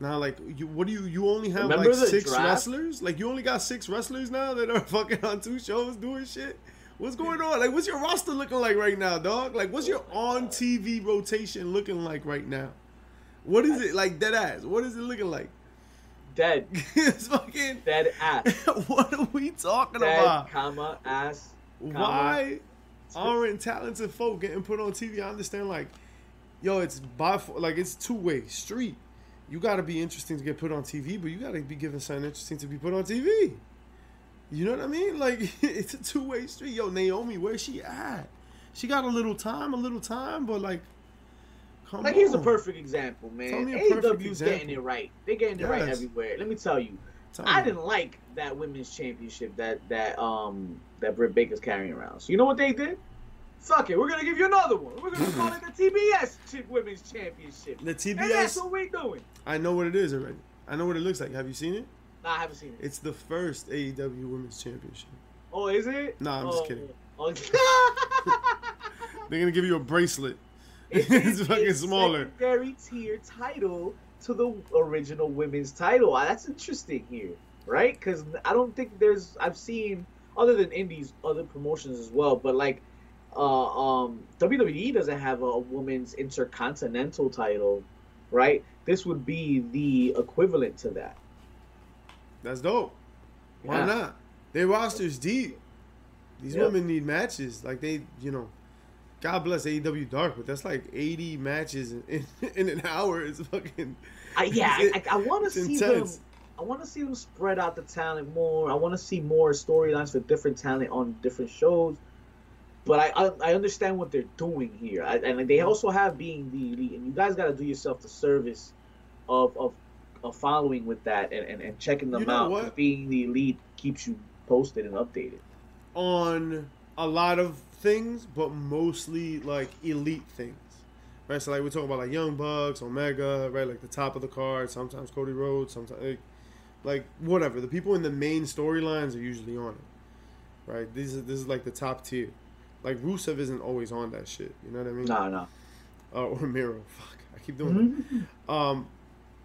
now, like, you what do you? You only have Remember like six draft? wrestlers. Like, you only got six wrestlers now that are fucking on two shows doing shit. What's going on? Like, what's your roster looking like right now, dog? Like, what's your on TV rotation looking like right now? What is it like? Dead ass. What is it looking like? Dead, it's fucking. dead ass, what are we talking dead, about? comma ass. Why aren't talented folk getting put on TV? I understand, like, yo, it's by like it's two way street. You got to be interesting to get put on TV, but you got to be given something interesting to be put on TV. You know what I mean? Like it's a two way street. Yo, Naomi, where's she at? She got a little time, a little time, but like, come Like on. here's a perfect example, man. Tell me AEW's getting it right. They're getting it right everywhere. Let me tell you, Tell I me. didn't like that women's championship that that um that Britt Baker's carrying around. So you know what they did? Fuck it, we're gonna give you another one. We're gonna call it the TBS Women's Championship. The And that's TBS. what we're doing. I know what it is already. I know what it looks like. Have you seen it? Nah, I haven't seen it. It's the first AEW Women's Championship. Oh, is it? Nah, I'm just Oh. kidding. Oh. They're gonna give you a bracelet. It it's fucking smaller. Secondary tier title to the original women's title. Ah, That's interesting here, right? Because I don't think there's. I've seen other than indies, other promotions as well, but like, uh, um, WWE doesn't have a women's intercontinental title, right? This would be the equivalent to that. That's dope. Why Yeah. not? Their roster's deep. These Yeah. women need matches. Like they, you know, God bless AEW Dark, but that's like 80 matches in, in, in an hour. It's fucking. I, yeah, I, It's- I, want to see them. I want to see them spread out the talent more. I want to see more storylines for different talent on different shows. But I I, I understand what they're doing here, I, and they also have being the elite, and you guys got to do yourself the service of of, of following with that and, and, and checking them You know out. what? Being the elite keeps you posted and updated. on a lot of things, but mostly like elite things. Right, so like we're talking about like Young Bucks, Omega, right, like the top of the card. Sometimes Cody Rhodes, sometimes like, like whatever. The people in the main storylines are usually on it, right? This is this is like the top tier. Like Rusev isn't always on that shit. You know what I mean? No, no. Uh, or Miro. Fuck, I keep doing it. Um,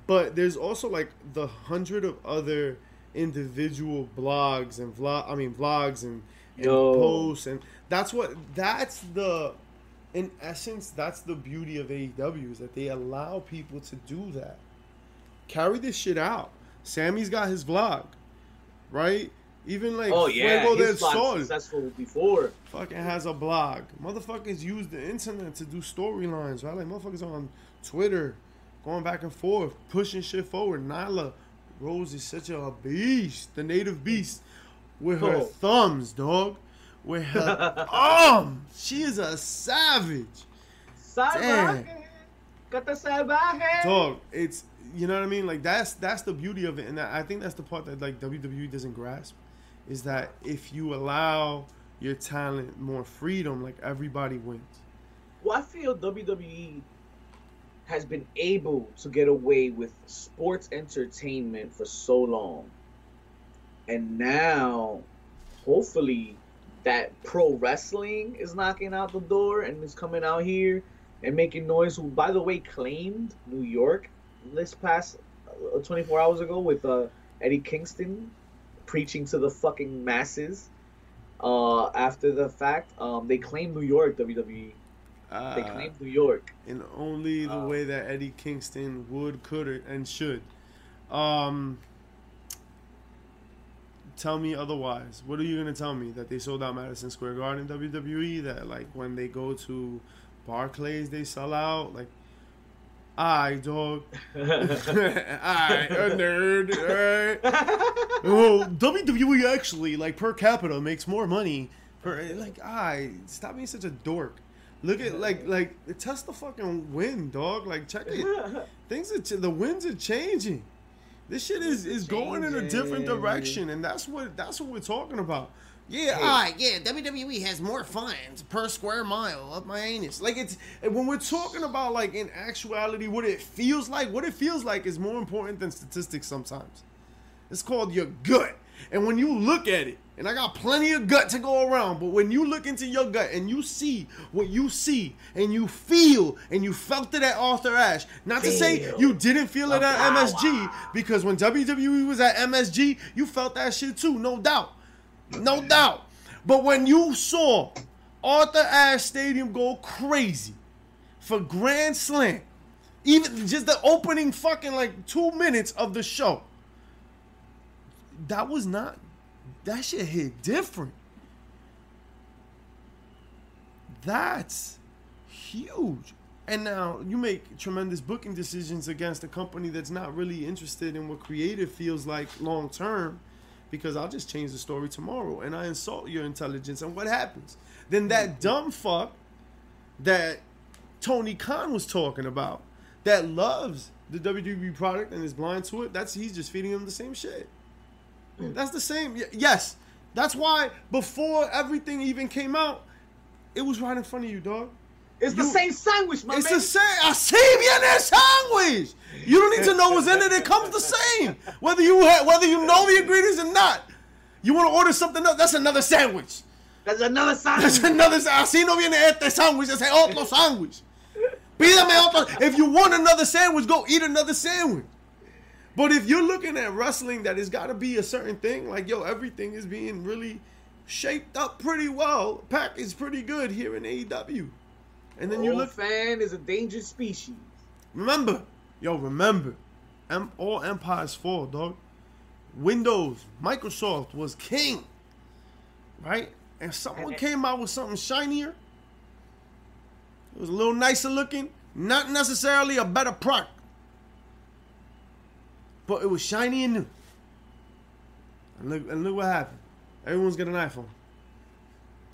but there's also like the hundred of other individual blogs and vlog. I mean vlogs and, and posts, and that's what that's the. In essence, that's the beauty of AEW is that they allow people to do that. Carry this shit out. Sammy's got his vlog, right? Even like oh yeah, Fuego his Sol successful before. fucking has a blog. Motherfuckers use the internet to do storylines, right? Like motherfuckers on Twitter, going back and forth, pushing shit forward. Nyla Rose is such a beast, the native beast, with her Oh. thumbs, dog. With her thumb, she is a savage, salvaje. dog. It's you know what I mean. Like that's that's the beauty of it, and I think that's the part that like WWE doesn't grasp, is that if you allow your talent more freedom, like everybody wins. Well, I feel WWE has been able to get away with sports entertainment for so long. And now, hopefully, that pro wrestling is knocking out the door and is coming out here and making noise. Who, by the way, claimed New York this past uh, 24 hours ago with uh, Eddie Kingston preaching to the fucking masses. Uh, after the fact, um, they claimed New York WWE. Uh, They claimed New York. in only the Uh, way that Eddie Kingston would, could, or- and should. Um, tell me otherwise. What are you gonna tell me that they sold out Madison Square Garden WWE? That like when they go to Barclays they sell out? Like, I dog, I a nerd. Alright. Oh, WWE actually like per capita makes more money. Per like, I stop being such a dork. Look at like like test the fucking wind, dog. Like check it. Things are ch- the winds are changing. This shit is is going in a different direction, and that's what that's what we're talking about. Yeah, Hey. yeah. WWE has more funds per square mile up my anus. Like it's when we're talking about like in actuality, what it feels like, what it feels like is more important than statistics sometimes. It's called your gut. And when you look at it, and I got plenty of gut to go around, but when you look into your gut and you see what you see and you feel and you felt it at Arthur Ashe, not to say you didn't feel it at power. MSG, because when WWE was at MSG, you felt that shit too, no doubt. No doubt. But when you saw Arthur Ashe Stadium go crazy for Grand Slam, even just the opening fucking like two minutes of the show, that was not that shit hit different. That's huge. And now you make tremendous booking decisions against a company that's not really interested in what creative feels like long term because I'll just change the story tomorrow and I insult your intelligence and what happens? Then that mm-hmm. dumb fuck that Tony Khan was talking about that loves the WWE product and is blind to it, that's he's just feeding him the same shit. That's the same. Yes. That's why before everything even came out, it was right in front of you, dog. It's the same sandwich, my It's man. the same. I see you in that sandwich. You don't need to know what's in it. It comes the same. Whether you whether you know the ingredients or not. You want to order something else? That's another sandwich. That's another sandwich. That's sandwich. another. Así no viene este sándwich. Ese otro sándwich. Pídame otro. If you want another sandwich, go eat another sandwich. But if you're looking at wrestling, that has got to be a certain thing. Like yo, everything is being really shaped up pretty well, PAC is pretty good here in AEW. And then you Old look fan is a dangerous species. Remember, yo, remember, em- all empires fall, dog. Windows, Microsoft was king, right? And someone came out with something shinier. It was a little nicer looking, not necessarily a better product, but it was shiny and new. And look, and look what happened. Everyone's got an iPhone.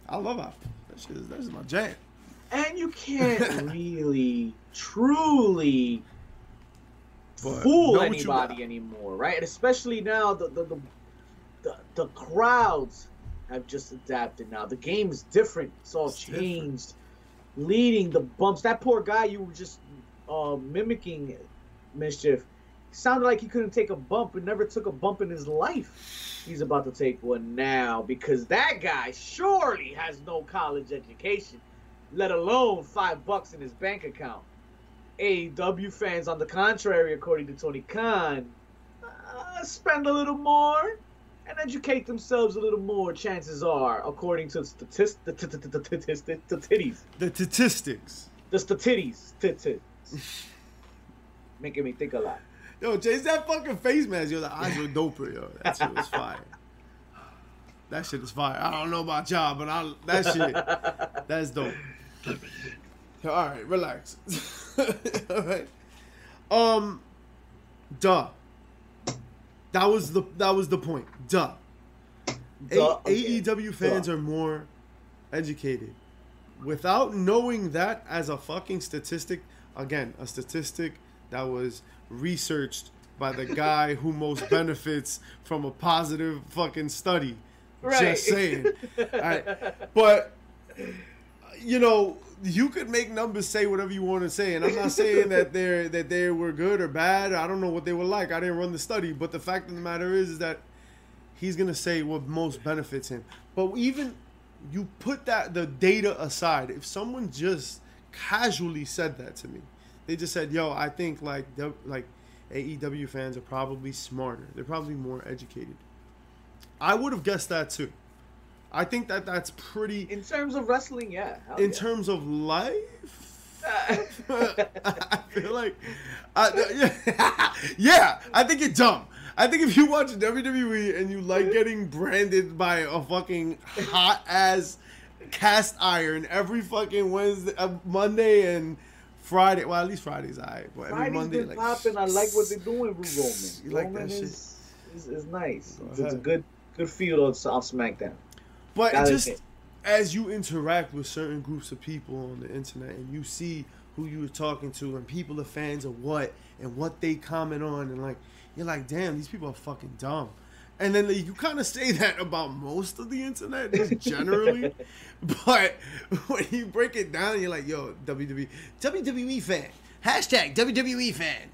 I love iPhone. That shit is, that is my jam. And you can't really, truly But fool know what you got. anybody anymore, right? And especially now, the the, the the the crowds have just adapted. Now the game is different. It's all It's different. changed. Leading the bumps. That poor guy you were just uh, mimicking, mischief. Sounded like he couldn't take a bump and never took a bump in his life. He's about to take one now because that guy surely has no college education, let alone five bucks in his bank account. AEW fans, on the contrary, according to Tony Khan, uh, spend a little more and educate themselves a little more. Chances are, according to statist- the titties, The statistics. the tit, making me think a lot. Yo, chase that fucking face mask. Yo, the eyes were doper, yo. That shit was fire. That shit is fire. I don't know about y'all, but I that shit, that's dope. Yo, all right, relax. all right. Um, duh. That was the that was the point. Duh. Duh, A- okay. AEW fans Duh. are more educated. Without knowing that as a fucking statistic, again, a statistic that was researched by the guy who most benefits from a positive fucking study. Right. Just saying. Alright. But you know, you could make numbers say whatever you want to say, and I'm not saying that they're that they were good or bad. I don't know what they were like. I didn't run the study, but the fact of the matter is, is that he's gonna say what most benefits him. But even you put that the data aside, if someone just casually said that to me, they just said, "Yo, I think like like AEW fans are probably smarter. They're probably more educated." I would have guessed that too. I think that that's pretty In terms of wrestling, yeah. hell in yeah. terms of life. I feel like, I, yeah, yeah, I think you're dumb. I think if you watch WWE and you like getting branded by a fucking hot ass cast iron every fucking Wednesday, uh, Monday and Friday. Well, at least Fridays, I. But every Friday's Monday, been like, popping. I like what they're doing with Roman. You like Roman that shit? is, is nice. Go It's, a good good feel on, on SmackDown. But Gotta just as you interact with certain groups of people on the internet and you see who you were talking to and people are fans of what and what they comment on and like you're like damn these people are fucking dumb and then you kind of say that about most of the internet just generally but when you break it down you're like yo WWE WWE fan hashtag WWE fan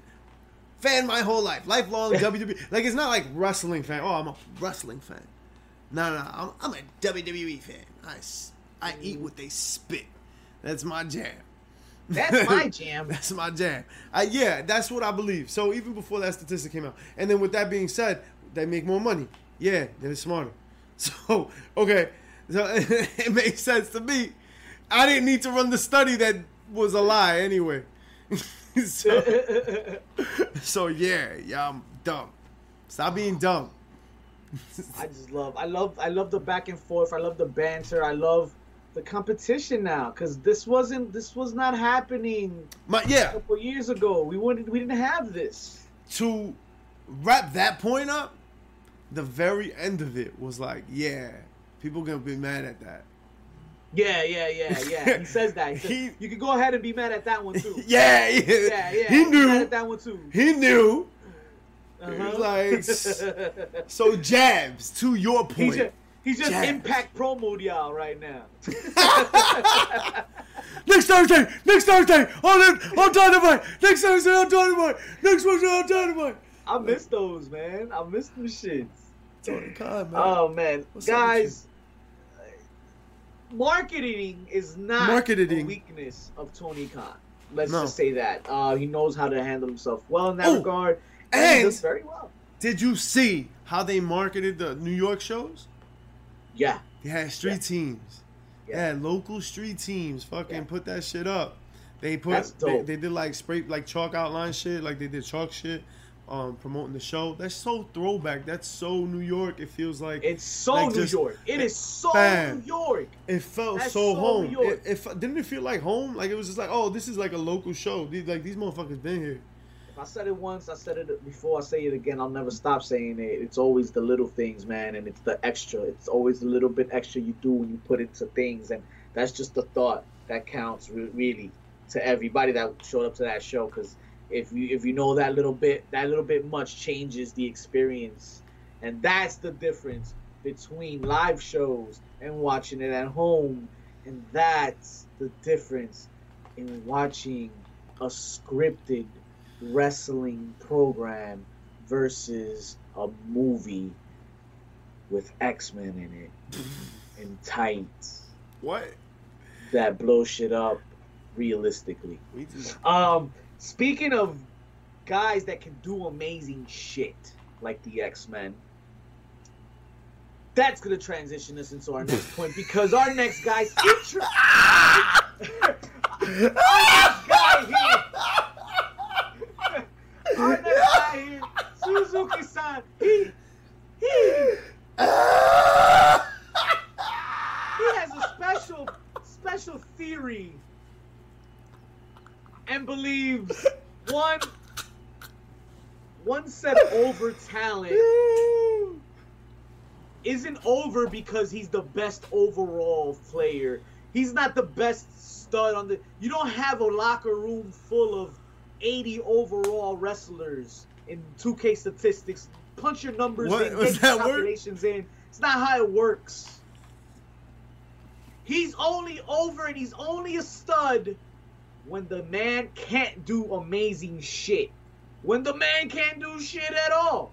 fan my whole life lifelong WWE like it's not like wrestling fan oh I'm a wrestling fan no, no, I'm, I'm a WWE fan. I, I eat what they spit. That's my jam. That's my jam. That's my jam. I, yeah, that's what I believe. So even before that statistic came out, and then with that being said, they make more money. Yeah, they're smarter. So okay, so it makes sense to me. I didn't need to run the study that was a lie anyway. so, so yeah, yeah, I'm dumb. Stop being dumb. I just love, I love, I love the back and forth. I love the banter. I love the competition now because this wasn't, this was not happening My, yeah, a couple years ago. We wanted, we didn't have this. to wrap that point up, the very end of it was like, yeah, people gonna be mad at that. Yeah, yeah, yeah, yeah. He says that. He He- you can go ahead and be mad at that one too. Yeah, yeah, yeah, yeah. He Be mad knew. at that one too. He knew. Uh-huh. like, So jabs to your he's point. just, he's just Jabs. impact promo y'all right now. Next Thursday, next Thursday on on Dynamite. Next Thursday on Dynamite. Next Thursday on Dynamite. I miss those, man. I miss them shits. Tony Khan, man. Oh man, What's guys, marketing is not Marketing. a weakness of Tony Khan. Let's No. just say that uh, he knows how to handle himself well in that Oh, regard, and, he and- does very well. Did you see how they marketed the New York shows? Yeah, They had street Yeah. teams. They Yeah. had local street teams. Fucking Yeah. put that shit up. They put That's they, they did like spray like chalk outline shit, like they did chalk shit, um, promoting the show. That's so throwback. That's so New York. It feels like it's so Like New just- York. It is so Bam. New York. It felt so so home. It, it didn't it feel like home? Like it was just like, oh, this is like a local show. These, like these motherfuckers been here. If I said it once, I said it before. I say it again. I'll never stop saying it. It's always the little things, man, and it's the extra. It's always the little bit extra you do when you put into things, and that's just the thought that counts re- really to everybody that showed up to that show. Because if you if you know that little bit, that little bit much changes the experience, and that's the difference between live shows and watching it at home, and that's the difference in watching a scripted wrestling program versus a movie with X-Men in it and tights What? that blow shit up realistically. Um, speaking of guys that can do amazing shit like the X-Men, that's gonna transition us into our next point because our next guy's feature. our next guy here. Our next guy here, Suzuki-san. He he he has a special special theory and believes one one set over talent isn't over because he's the best overall player. He's not the best stud on the. You don't have a locker room full of 80 overall wrestlers in 2K statistics. Punch your numbers What- in, get your calculations in. It's not how it works. He's only over and he's only a stud when the man can't do amazing shit. When the man can't do shit at all.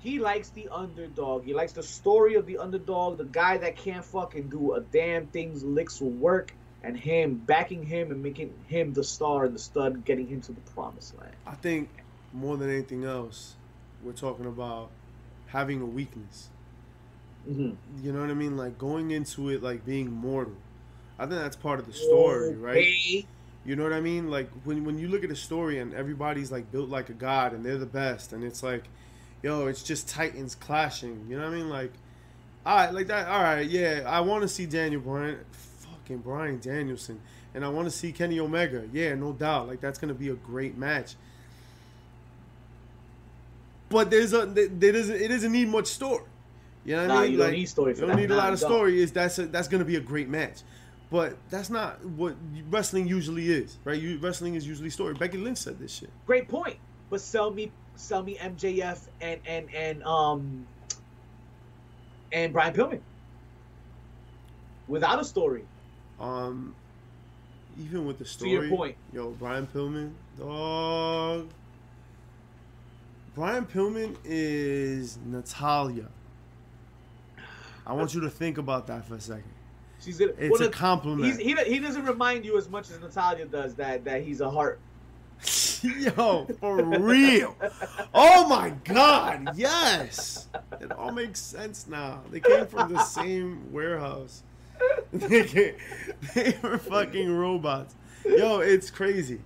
He likes the underdog. He likes the story of the underdog, the guy that can't fucking do a damn thing's licks will work, and him backing him and making him the star and the stud, getting him to the promised land. I think more than anything else, we're talking about having a weakness. Mm-hmm. You know what I mean? Like going into it like being mortal. I think that's part of the story, right? You know what I mean? Like when when you look at a story and everybody's like built like a god and they're the best and it's like, yo, it's just titans clashing. You know what I mean? Like, all right, like that. All right, yeah, I want to see Daniel Bryan, fucking Bryan Danielson, and I want to see Kenny Omega. Yeah, no doubt. Like that's gonna be a great match. But there's a there doesn't it doesn't need much story. You know what Nah, I mean? you don't Like, need story for you don't that. need a lot of don't. story. Is that's a, that's gonna be a great match. But that's not what wrestling usually is, right? You, wrestling is usually story. Becky Lynch said this shit. Great point. But sell me, sell me MJF and and and um and Brian Pillman without a story. Um, even with the story, To your point. yo, Brian Pillman, dog. Brian Pillman is Natalya. I want you to think about that for a second. She's gonna, It's a the- compliment. He he doesn't remind you as much as Natalya does that that he's a Hart. Yo, for real. Oh my god, yes. It all makes sense now. They came from the same warehouse. They, came, they were fucking robots. Yo, it's crazy.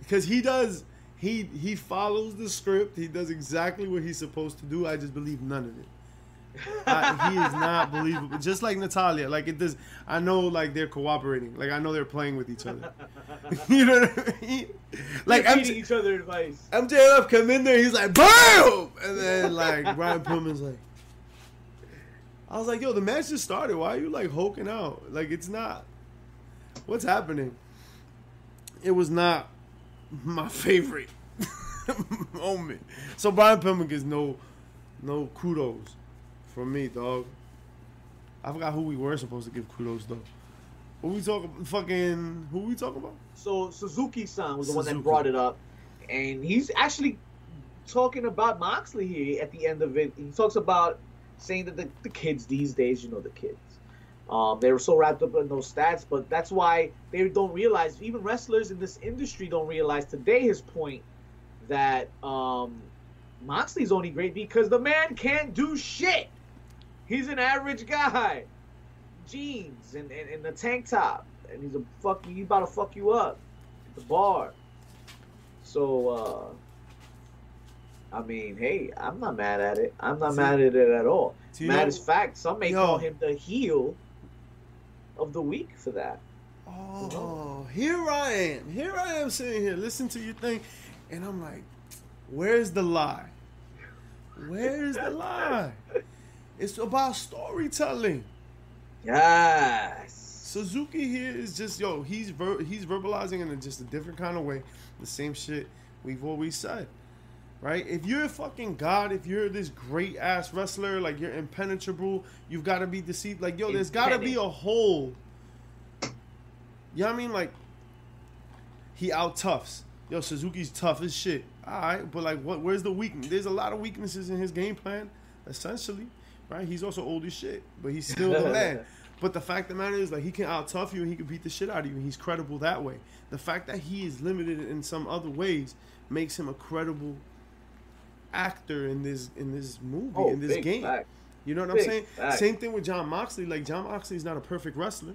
Because he does he he follows the script. He does exactly what he's supposed to do. I just believe none of it. I, he is not believable. Just like Natalya, like it does. I know, like they're cooperating. Like I know they're playing with each other. you know what I mean? Like I'm, each other advice. MJF come in there, he's like, boom! And then like Brian Pillman's like, I was like, yo, the match just started. Why are you like hoking out? Like it's not. What's happening? It was not my favorite moment. So Brian Pillman gets no, no kudos from me, dog. I forgot who we were supposed to give kudos though. Who we talking? Fucking who we talking about? So Suzuki-san was the one that brought it up, and he's actually talking about Moxley here at the end of it. He talks about saying that the, the kids these days, you know, the kids, um, they were so wrapped up in those stats, but that's why they don't realize. Even wrestlers in this industry don't realize today his point that um, Moxley's only great because the man can't do shit. He's an average guy, jeans and, and, and a tank top, and he's a fuck. you, He's about to fuck you up at the bar. So, uh, I mean, hey, I'm not mad at it. I'm not See, mad at it at all. Do you Mad know- as fact, some may Yo. call him the heel of the week for that. Oh, here I am. Here I am sitting here, listen to your thing, and I'm like, where's the lie? Where's the lie? It's about storytelling. Yes. Suzuki here is just yo. He's ver- he's verbalizing in a, just a different kind of way. The same shit we've always said, right? If you're a fucking god, if you're this great ass wrestler, like you're impenetrable, you've got to be deceived. Like yo, there's got to be a hole. You know what I mean? Like he out toughs. Yo, Suzuki's tough as shit. All right, but like, what? Where's the weakness? There's a lot of weaknesses in his game plan, essentially, right? He's also old as shit, but he's still the man. But the fact of the matter is, like, he can out tough you and he can beat the shit out of you, and he's credible that way. The fact that he is limited in some other ways makes him a credible actor in this in this movie Oh, in this game. fact. You know what I'm saying? fact. Same thing with Jon Moxley. Like Jon Moxley is not a perfect wrestler.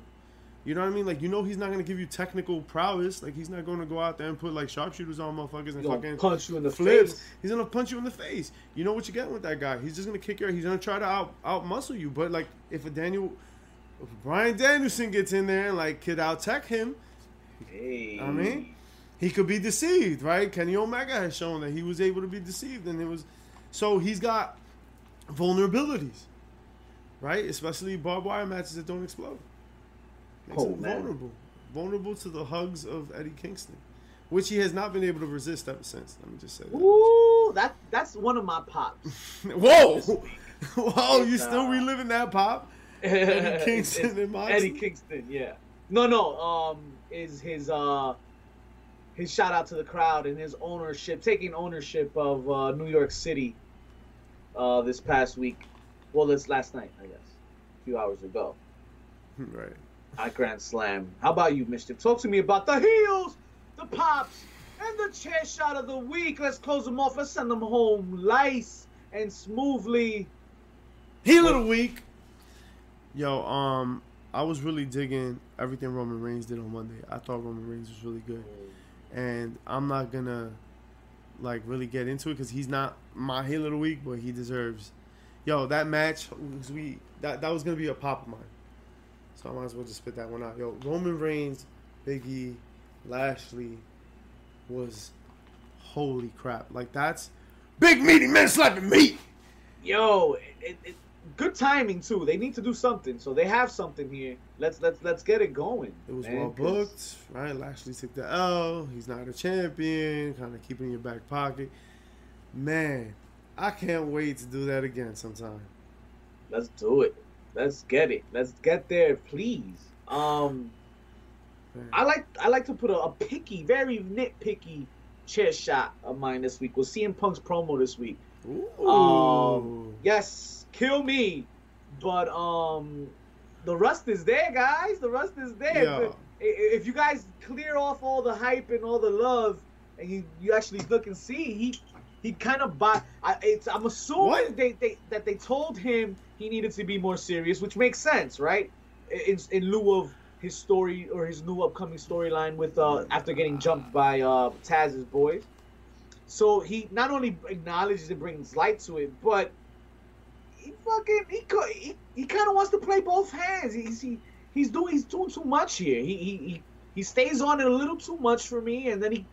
You know what I mean? Like you know he's not gonna give you technical prowess. Like he's not gonna go out there and put like sharpshooters on motherfuckers and fucking punch you in the flips. face. He's gonna punch you in the face. You know what you get with that guy. He's just gonna kick your. He's gonna try to out out muscle you. But like if a Daniel, if Bryan Danielson gets in there and like could out tech him, Hey. I mean, he could be deceived, right? Kenny Omega has shown that he was able to be deceived, and it was so he's got vulnerabilities, right? Especially barbed wire matches that don't explode. Makes Oh, him man. vulnerable, vulnerable to the hugs of Eddie Kingston, which he has not been able to resist ever since. Let me just say that. Ooh, that that's one of my pops. Whoa! Whoa, you It's, still uh, reliving that pop? Eddie Kingston and Moxley? Eddie Kingston, yeah. No, no. Um, is his uh his shout out to the crowd and his ownership, taking ownership of uh, New York City. Uh, this past week, well, this last night, I guess, a few hours ago, Right. At Grand Slam. How about you, Mischief? Talk to me about the heels, the pops, and the chair shot of the week. Let's close them off. Let's send them home nice and smoothly. Heel of the week. Yo, um, I was really digging everything Roman Reigns did on Monday. I thought Roman Reigns was really good, and I'm not gonna like really get into it because he's not my heel of the week, but he deserves. Yo, that match we that that was gonna be a pop of mine, so I might as well just spit that one out. Yo, Roman Reigns, Biggie, E, Lashley was holy crap. Like that's big meaty men slapping meat. Yo, it, it, good timing too. They need to do something, so they have something here. Let's let's let's get it going. It was man, well 'cause- booked, right? Lashley took the L. He's not a champion, kind of keeping in your back pocket. Man, I can't wait to do that again sometime. Let's do it. Let's get it. Let's get there, please. Um, I like I like to put a, a picky, very nitpicky chair shot of mine this week. Was CM Punk's promo this week? Ooh. Um, Yes, kill me, but um, the rust is there, guys. The rust is there. Yeah. If- If you guys clear off all the hype and all the love, and you, you actually look and see, he he kind of bought. I, it's, I'm assuming they, they that they told him he needed to be more serious, which makes sense, right? In, in lieu of his story or his new upcoming storyline with uh after getting jumped by uh Taz's boys. So he not only acknowledges and brings light to it, but he fucking he he, he kind of wants to play both hands. He's he, he's doing he's doing too much here. He, he he he stays on it a little too much for me, and then he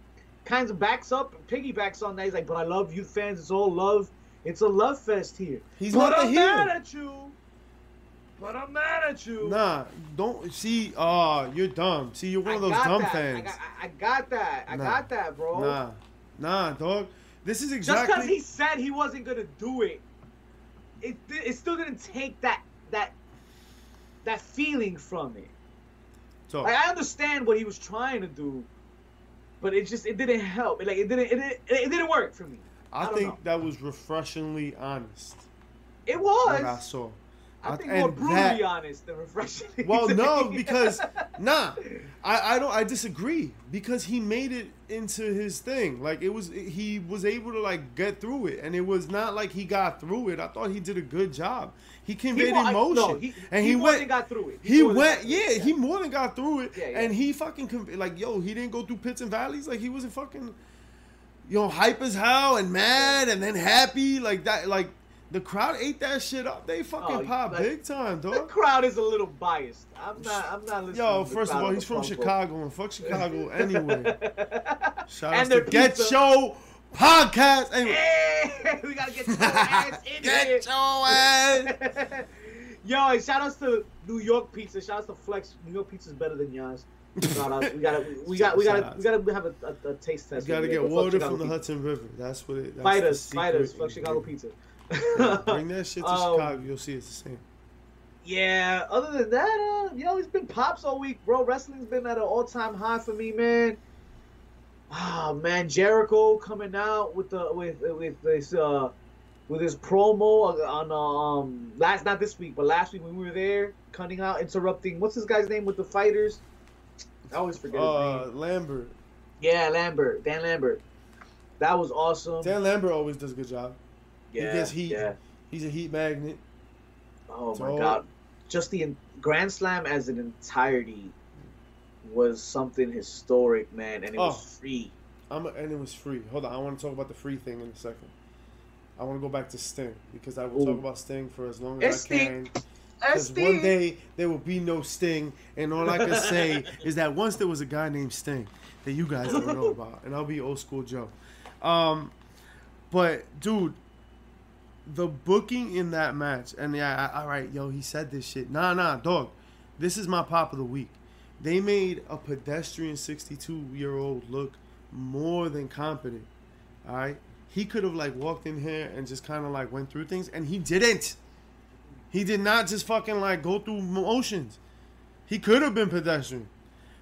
kind of backs up, piggybacks on that. He's like, "But I love you fans. It's all love. It's a love fest here." He's but not the I'm mad heel. at you. But I'm mad at you. Nah, don't see. Oh, you're dumb. See, you're one I of those dumb that. fans. I got, I- I got that. I Nah. got that, bro. Nah, nah, dog. This is exactly Just because he said he wasn't gonna do it, it it still didn't take that that that feeling from it. so, Like I understand what he was trying to do, but it just it didn't help. Like it didn't it didn't, it didn't work for me. I, I think know. that was refreshingly honest. It What I saw. I I- think more brutally that- honest than refreshing. Well, no, because nah, I, I don't I disagree because he made it into his thing. Like it was he was able to like get through it, and it was not like he got through it. I thought he did a good job. He conveyed more- I- emotion, no, he, and he, he, went. got through it. He than went, yeah, it, he more than got through it, Yeah, yeah. and he fucking like, yo, he didn't go through pits and valleys, like he wasn't fucking, you know, hype as hell and mad and then happy, like that, like the crowd ate that shit up. They fucking Oh, pop like- big time, dog. The crowd is a little biased. I'm not. I'm not listening. Yo, first of all, he's from. Chicago and fuck Chicago anyway. Shout out to Get. Show Podcast. Anyway. Hey, we gotta get your ass in here. Get your ass. Yo, and shout outs to New York Pizza. Shout outs to Flex. New York Pizza is better than yours. Shout outs. We gotta, we got, we gotta, we gotta have a, a, a taste You test. gotta get there. Go fuck water Chicago from the Hudson River. That's what it. That's Fight the us, fight us. secret Fuck Chicago ingredient. Pizza. Bring that shit to Um, Chicago. You'll see it's the same. Yeah. Other than that, uh, yo, it's been pops all week, bro. Wrestling's been at an all-time high for me, man. Ah, man, Jericho coming out with the with with this uh with his promo on uh, um last not this week, but last week when we were there, cutting out, interrupting. What's this guy's name with the fighters? I always forget his Uh. Lambert. Yeah, Lambert, Dan Lambert. That was awesome. Dan Lambert always does a good job. yeah, gets heat. Yeah. He's a heat magnet. Oh So- my god. Just the Grand Slam as an entirety was something historic, man, and it Oh. was free. I'm a, and it was free. Hold on, I want to talk about the free thing in a second. I want to go back to Sting because I will Ooh. talk about Sting for as long as It's I Sting. Because one day there will be no Sting, and all I can say is that once there was a guy named Sting that you guys don't know about, and I'll be old school Joe. Um, but dude, the booking in that match, and yeah, I, all right, yo, he said this shit. Nah, nah, dog. This is my pop of the week. They made a pedestrian 62 year old look more than competent. All right, he could have like walked in here and just kind of like went through things, and he didn't. He did not just fucking like go through motions. He could have been pedestrian.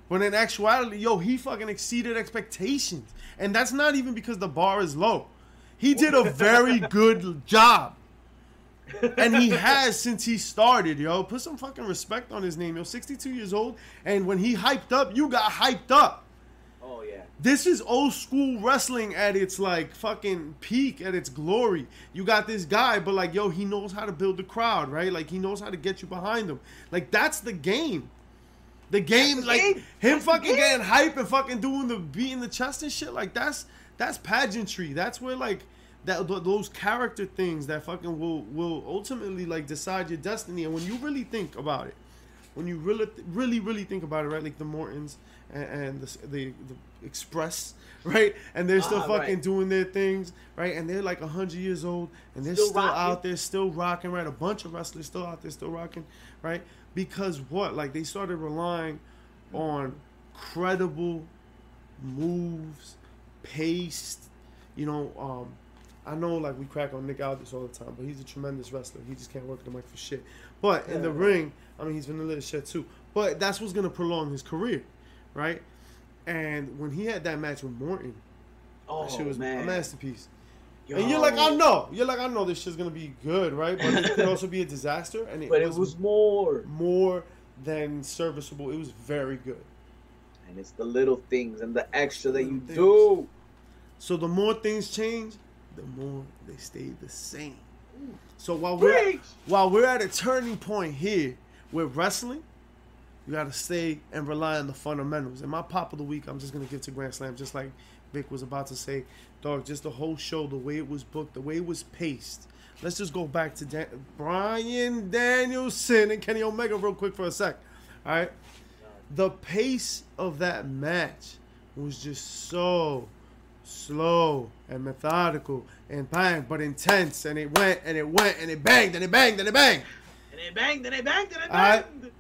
But in actuality, yo, he fucking exceeded expectations. And that's not even because the bar is low. He did a very good job. and he has since he started, yo. Put some fucking respect on his name, yo. 62 years old. And when he hyped up, you got hyped up. Oh yeah. This is old school wrestling at its like fucking peak, at its glory. You got this guy, but like, yo, he knows how to build the crowd, right? Like he knows how to get you behind him. Like that's the game. The game, the like game. him That's fucking getting hype and fucking doing the beating the chest and shit. Like that's that's pageantry. That's where like that th- those character things that fucking will will ultimately like decide your destiny. And when you really think about it, when you really really really think about it, right? Like the Mortons and, and the, the the Express, right? And they're still Ah, fucking right. doing their things, right? And they're like hundred years old, and they're still, Still out there, still rocking, right? A bunch of wrestlers still out there, still rocking, right? Because what? Like they started relying on credible moves, paced. You know, um, I know like we crack on Nick Aldis all the time, but he's a tremendous wrestler. He just can't work the mic for shit. But in the ring, I mean, he's vanilla as shit too. But that's what's gonna prolong his career, right? And when he had that match with Morton, Oh that shit was man. a masterpiece. Yo. And you're like, I know, you're like, I know this shit's gonna be good, right? But it could also be a disaster, and it, But it was, was more. more than serviceable. It was very good. And it's the little things and the extra that you Little do. So the more things change, the more they stay the same. So while we're while we're at a turning point here with wrestling, you gotta stay and rely on the fundamentals. And my pop of the week, I'm just gonna give to Grand Slam, just like Vic was about to say, dog. Just the whole show, the way it was booked, the way it was paced. Let's just go back to Dan- Bryan Danielson and Kenny Omega real quick for a sec. All right, the pace of that match was just so slow and methodical and bang, but intense. And it went and it went and it banged and it banged and it banged. And they banged and they banged and they I- banged.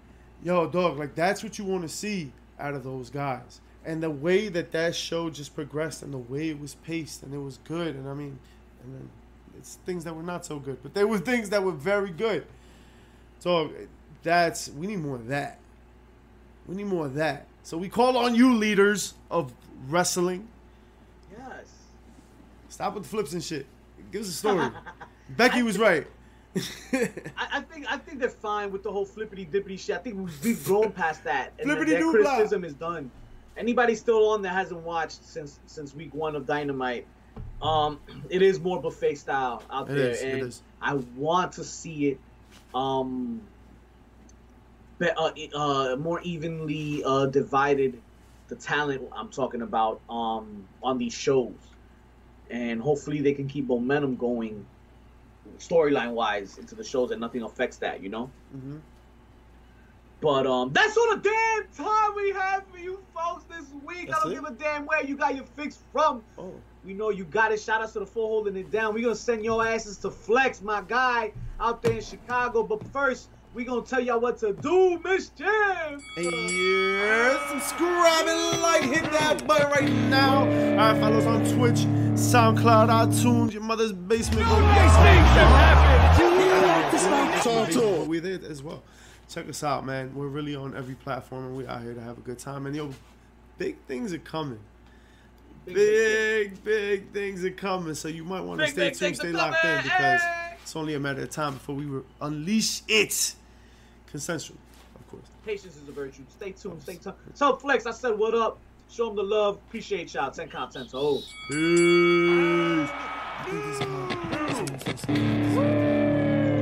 Yo, dog, like that's what you want to see out of those guys. And the way that that show just progressed and the way it was paced and it was good. And I mean, and then it's things that were not so good, but there were things that were very good. So that's, we need more of that. We need more of that. So we call on you, leaders of wrestling. Yes. Stop with the flips and shit. Give us a story. Becky was right. I, I think I think they're fine with the whole flippity dippity shit. I think we've, grown past that, and that Flippity-doo-blah. criticism is done. Anybody still on that hasn't watched since since week one of Dynamite, um, it is more buffet style out It there, is, it and is. I want to see it, um, be, uh, uh, more evenly uh, divided. The talent I'm talking about um, on these shows, and hopefully they can keep momentum going storyline wise into the shows and nothing affects that, you know? hmm But um that's all the damn time we have for you folks this week. That's I don't it? give a damn where you got your fix from. Oh, We know you got it. Shout out to the four holding it down. we gonna send your asses to Flex, my guy, out there in Chicago. But first, we gonna tell y'all what to do, Miss Jim. Yeah, subscribe and like, hit that button right now. All right, follow us on Twitch, SoundCloud, iTunes, your mother's basement. Go Talk to. We're there as well. Check us out, man. We're really on every platform, and we're out here to have a good time. And yo, big things are coming. Big, big things are coming. So you might want to stay tuned, stay locked in because it's only a matter of time before we unleash it. Consensual, of course. Patience is a virtue. Stay tuned. Stay tuned. So Flex, I said what up. Show them the love. Appreciate y'all. Ten content. Oh. Peace.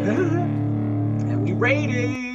and we rated.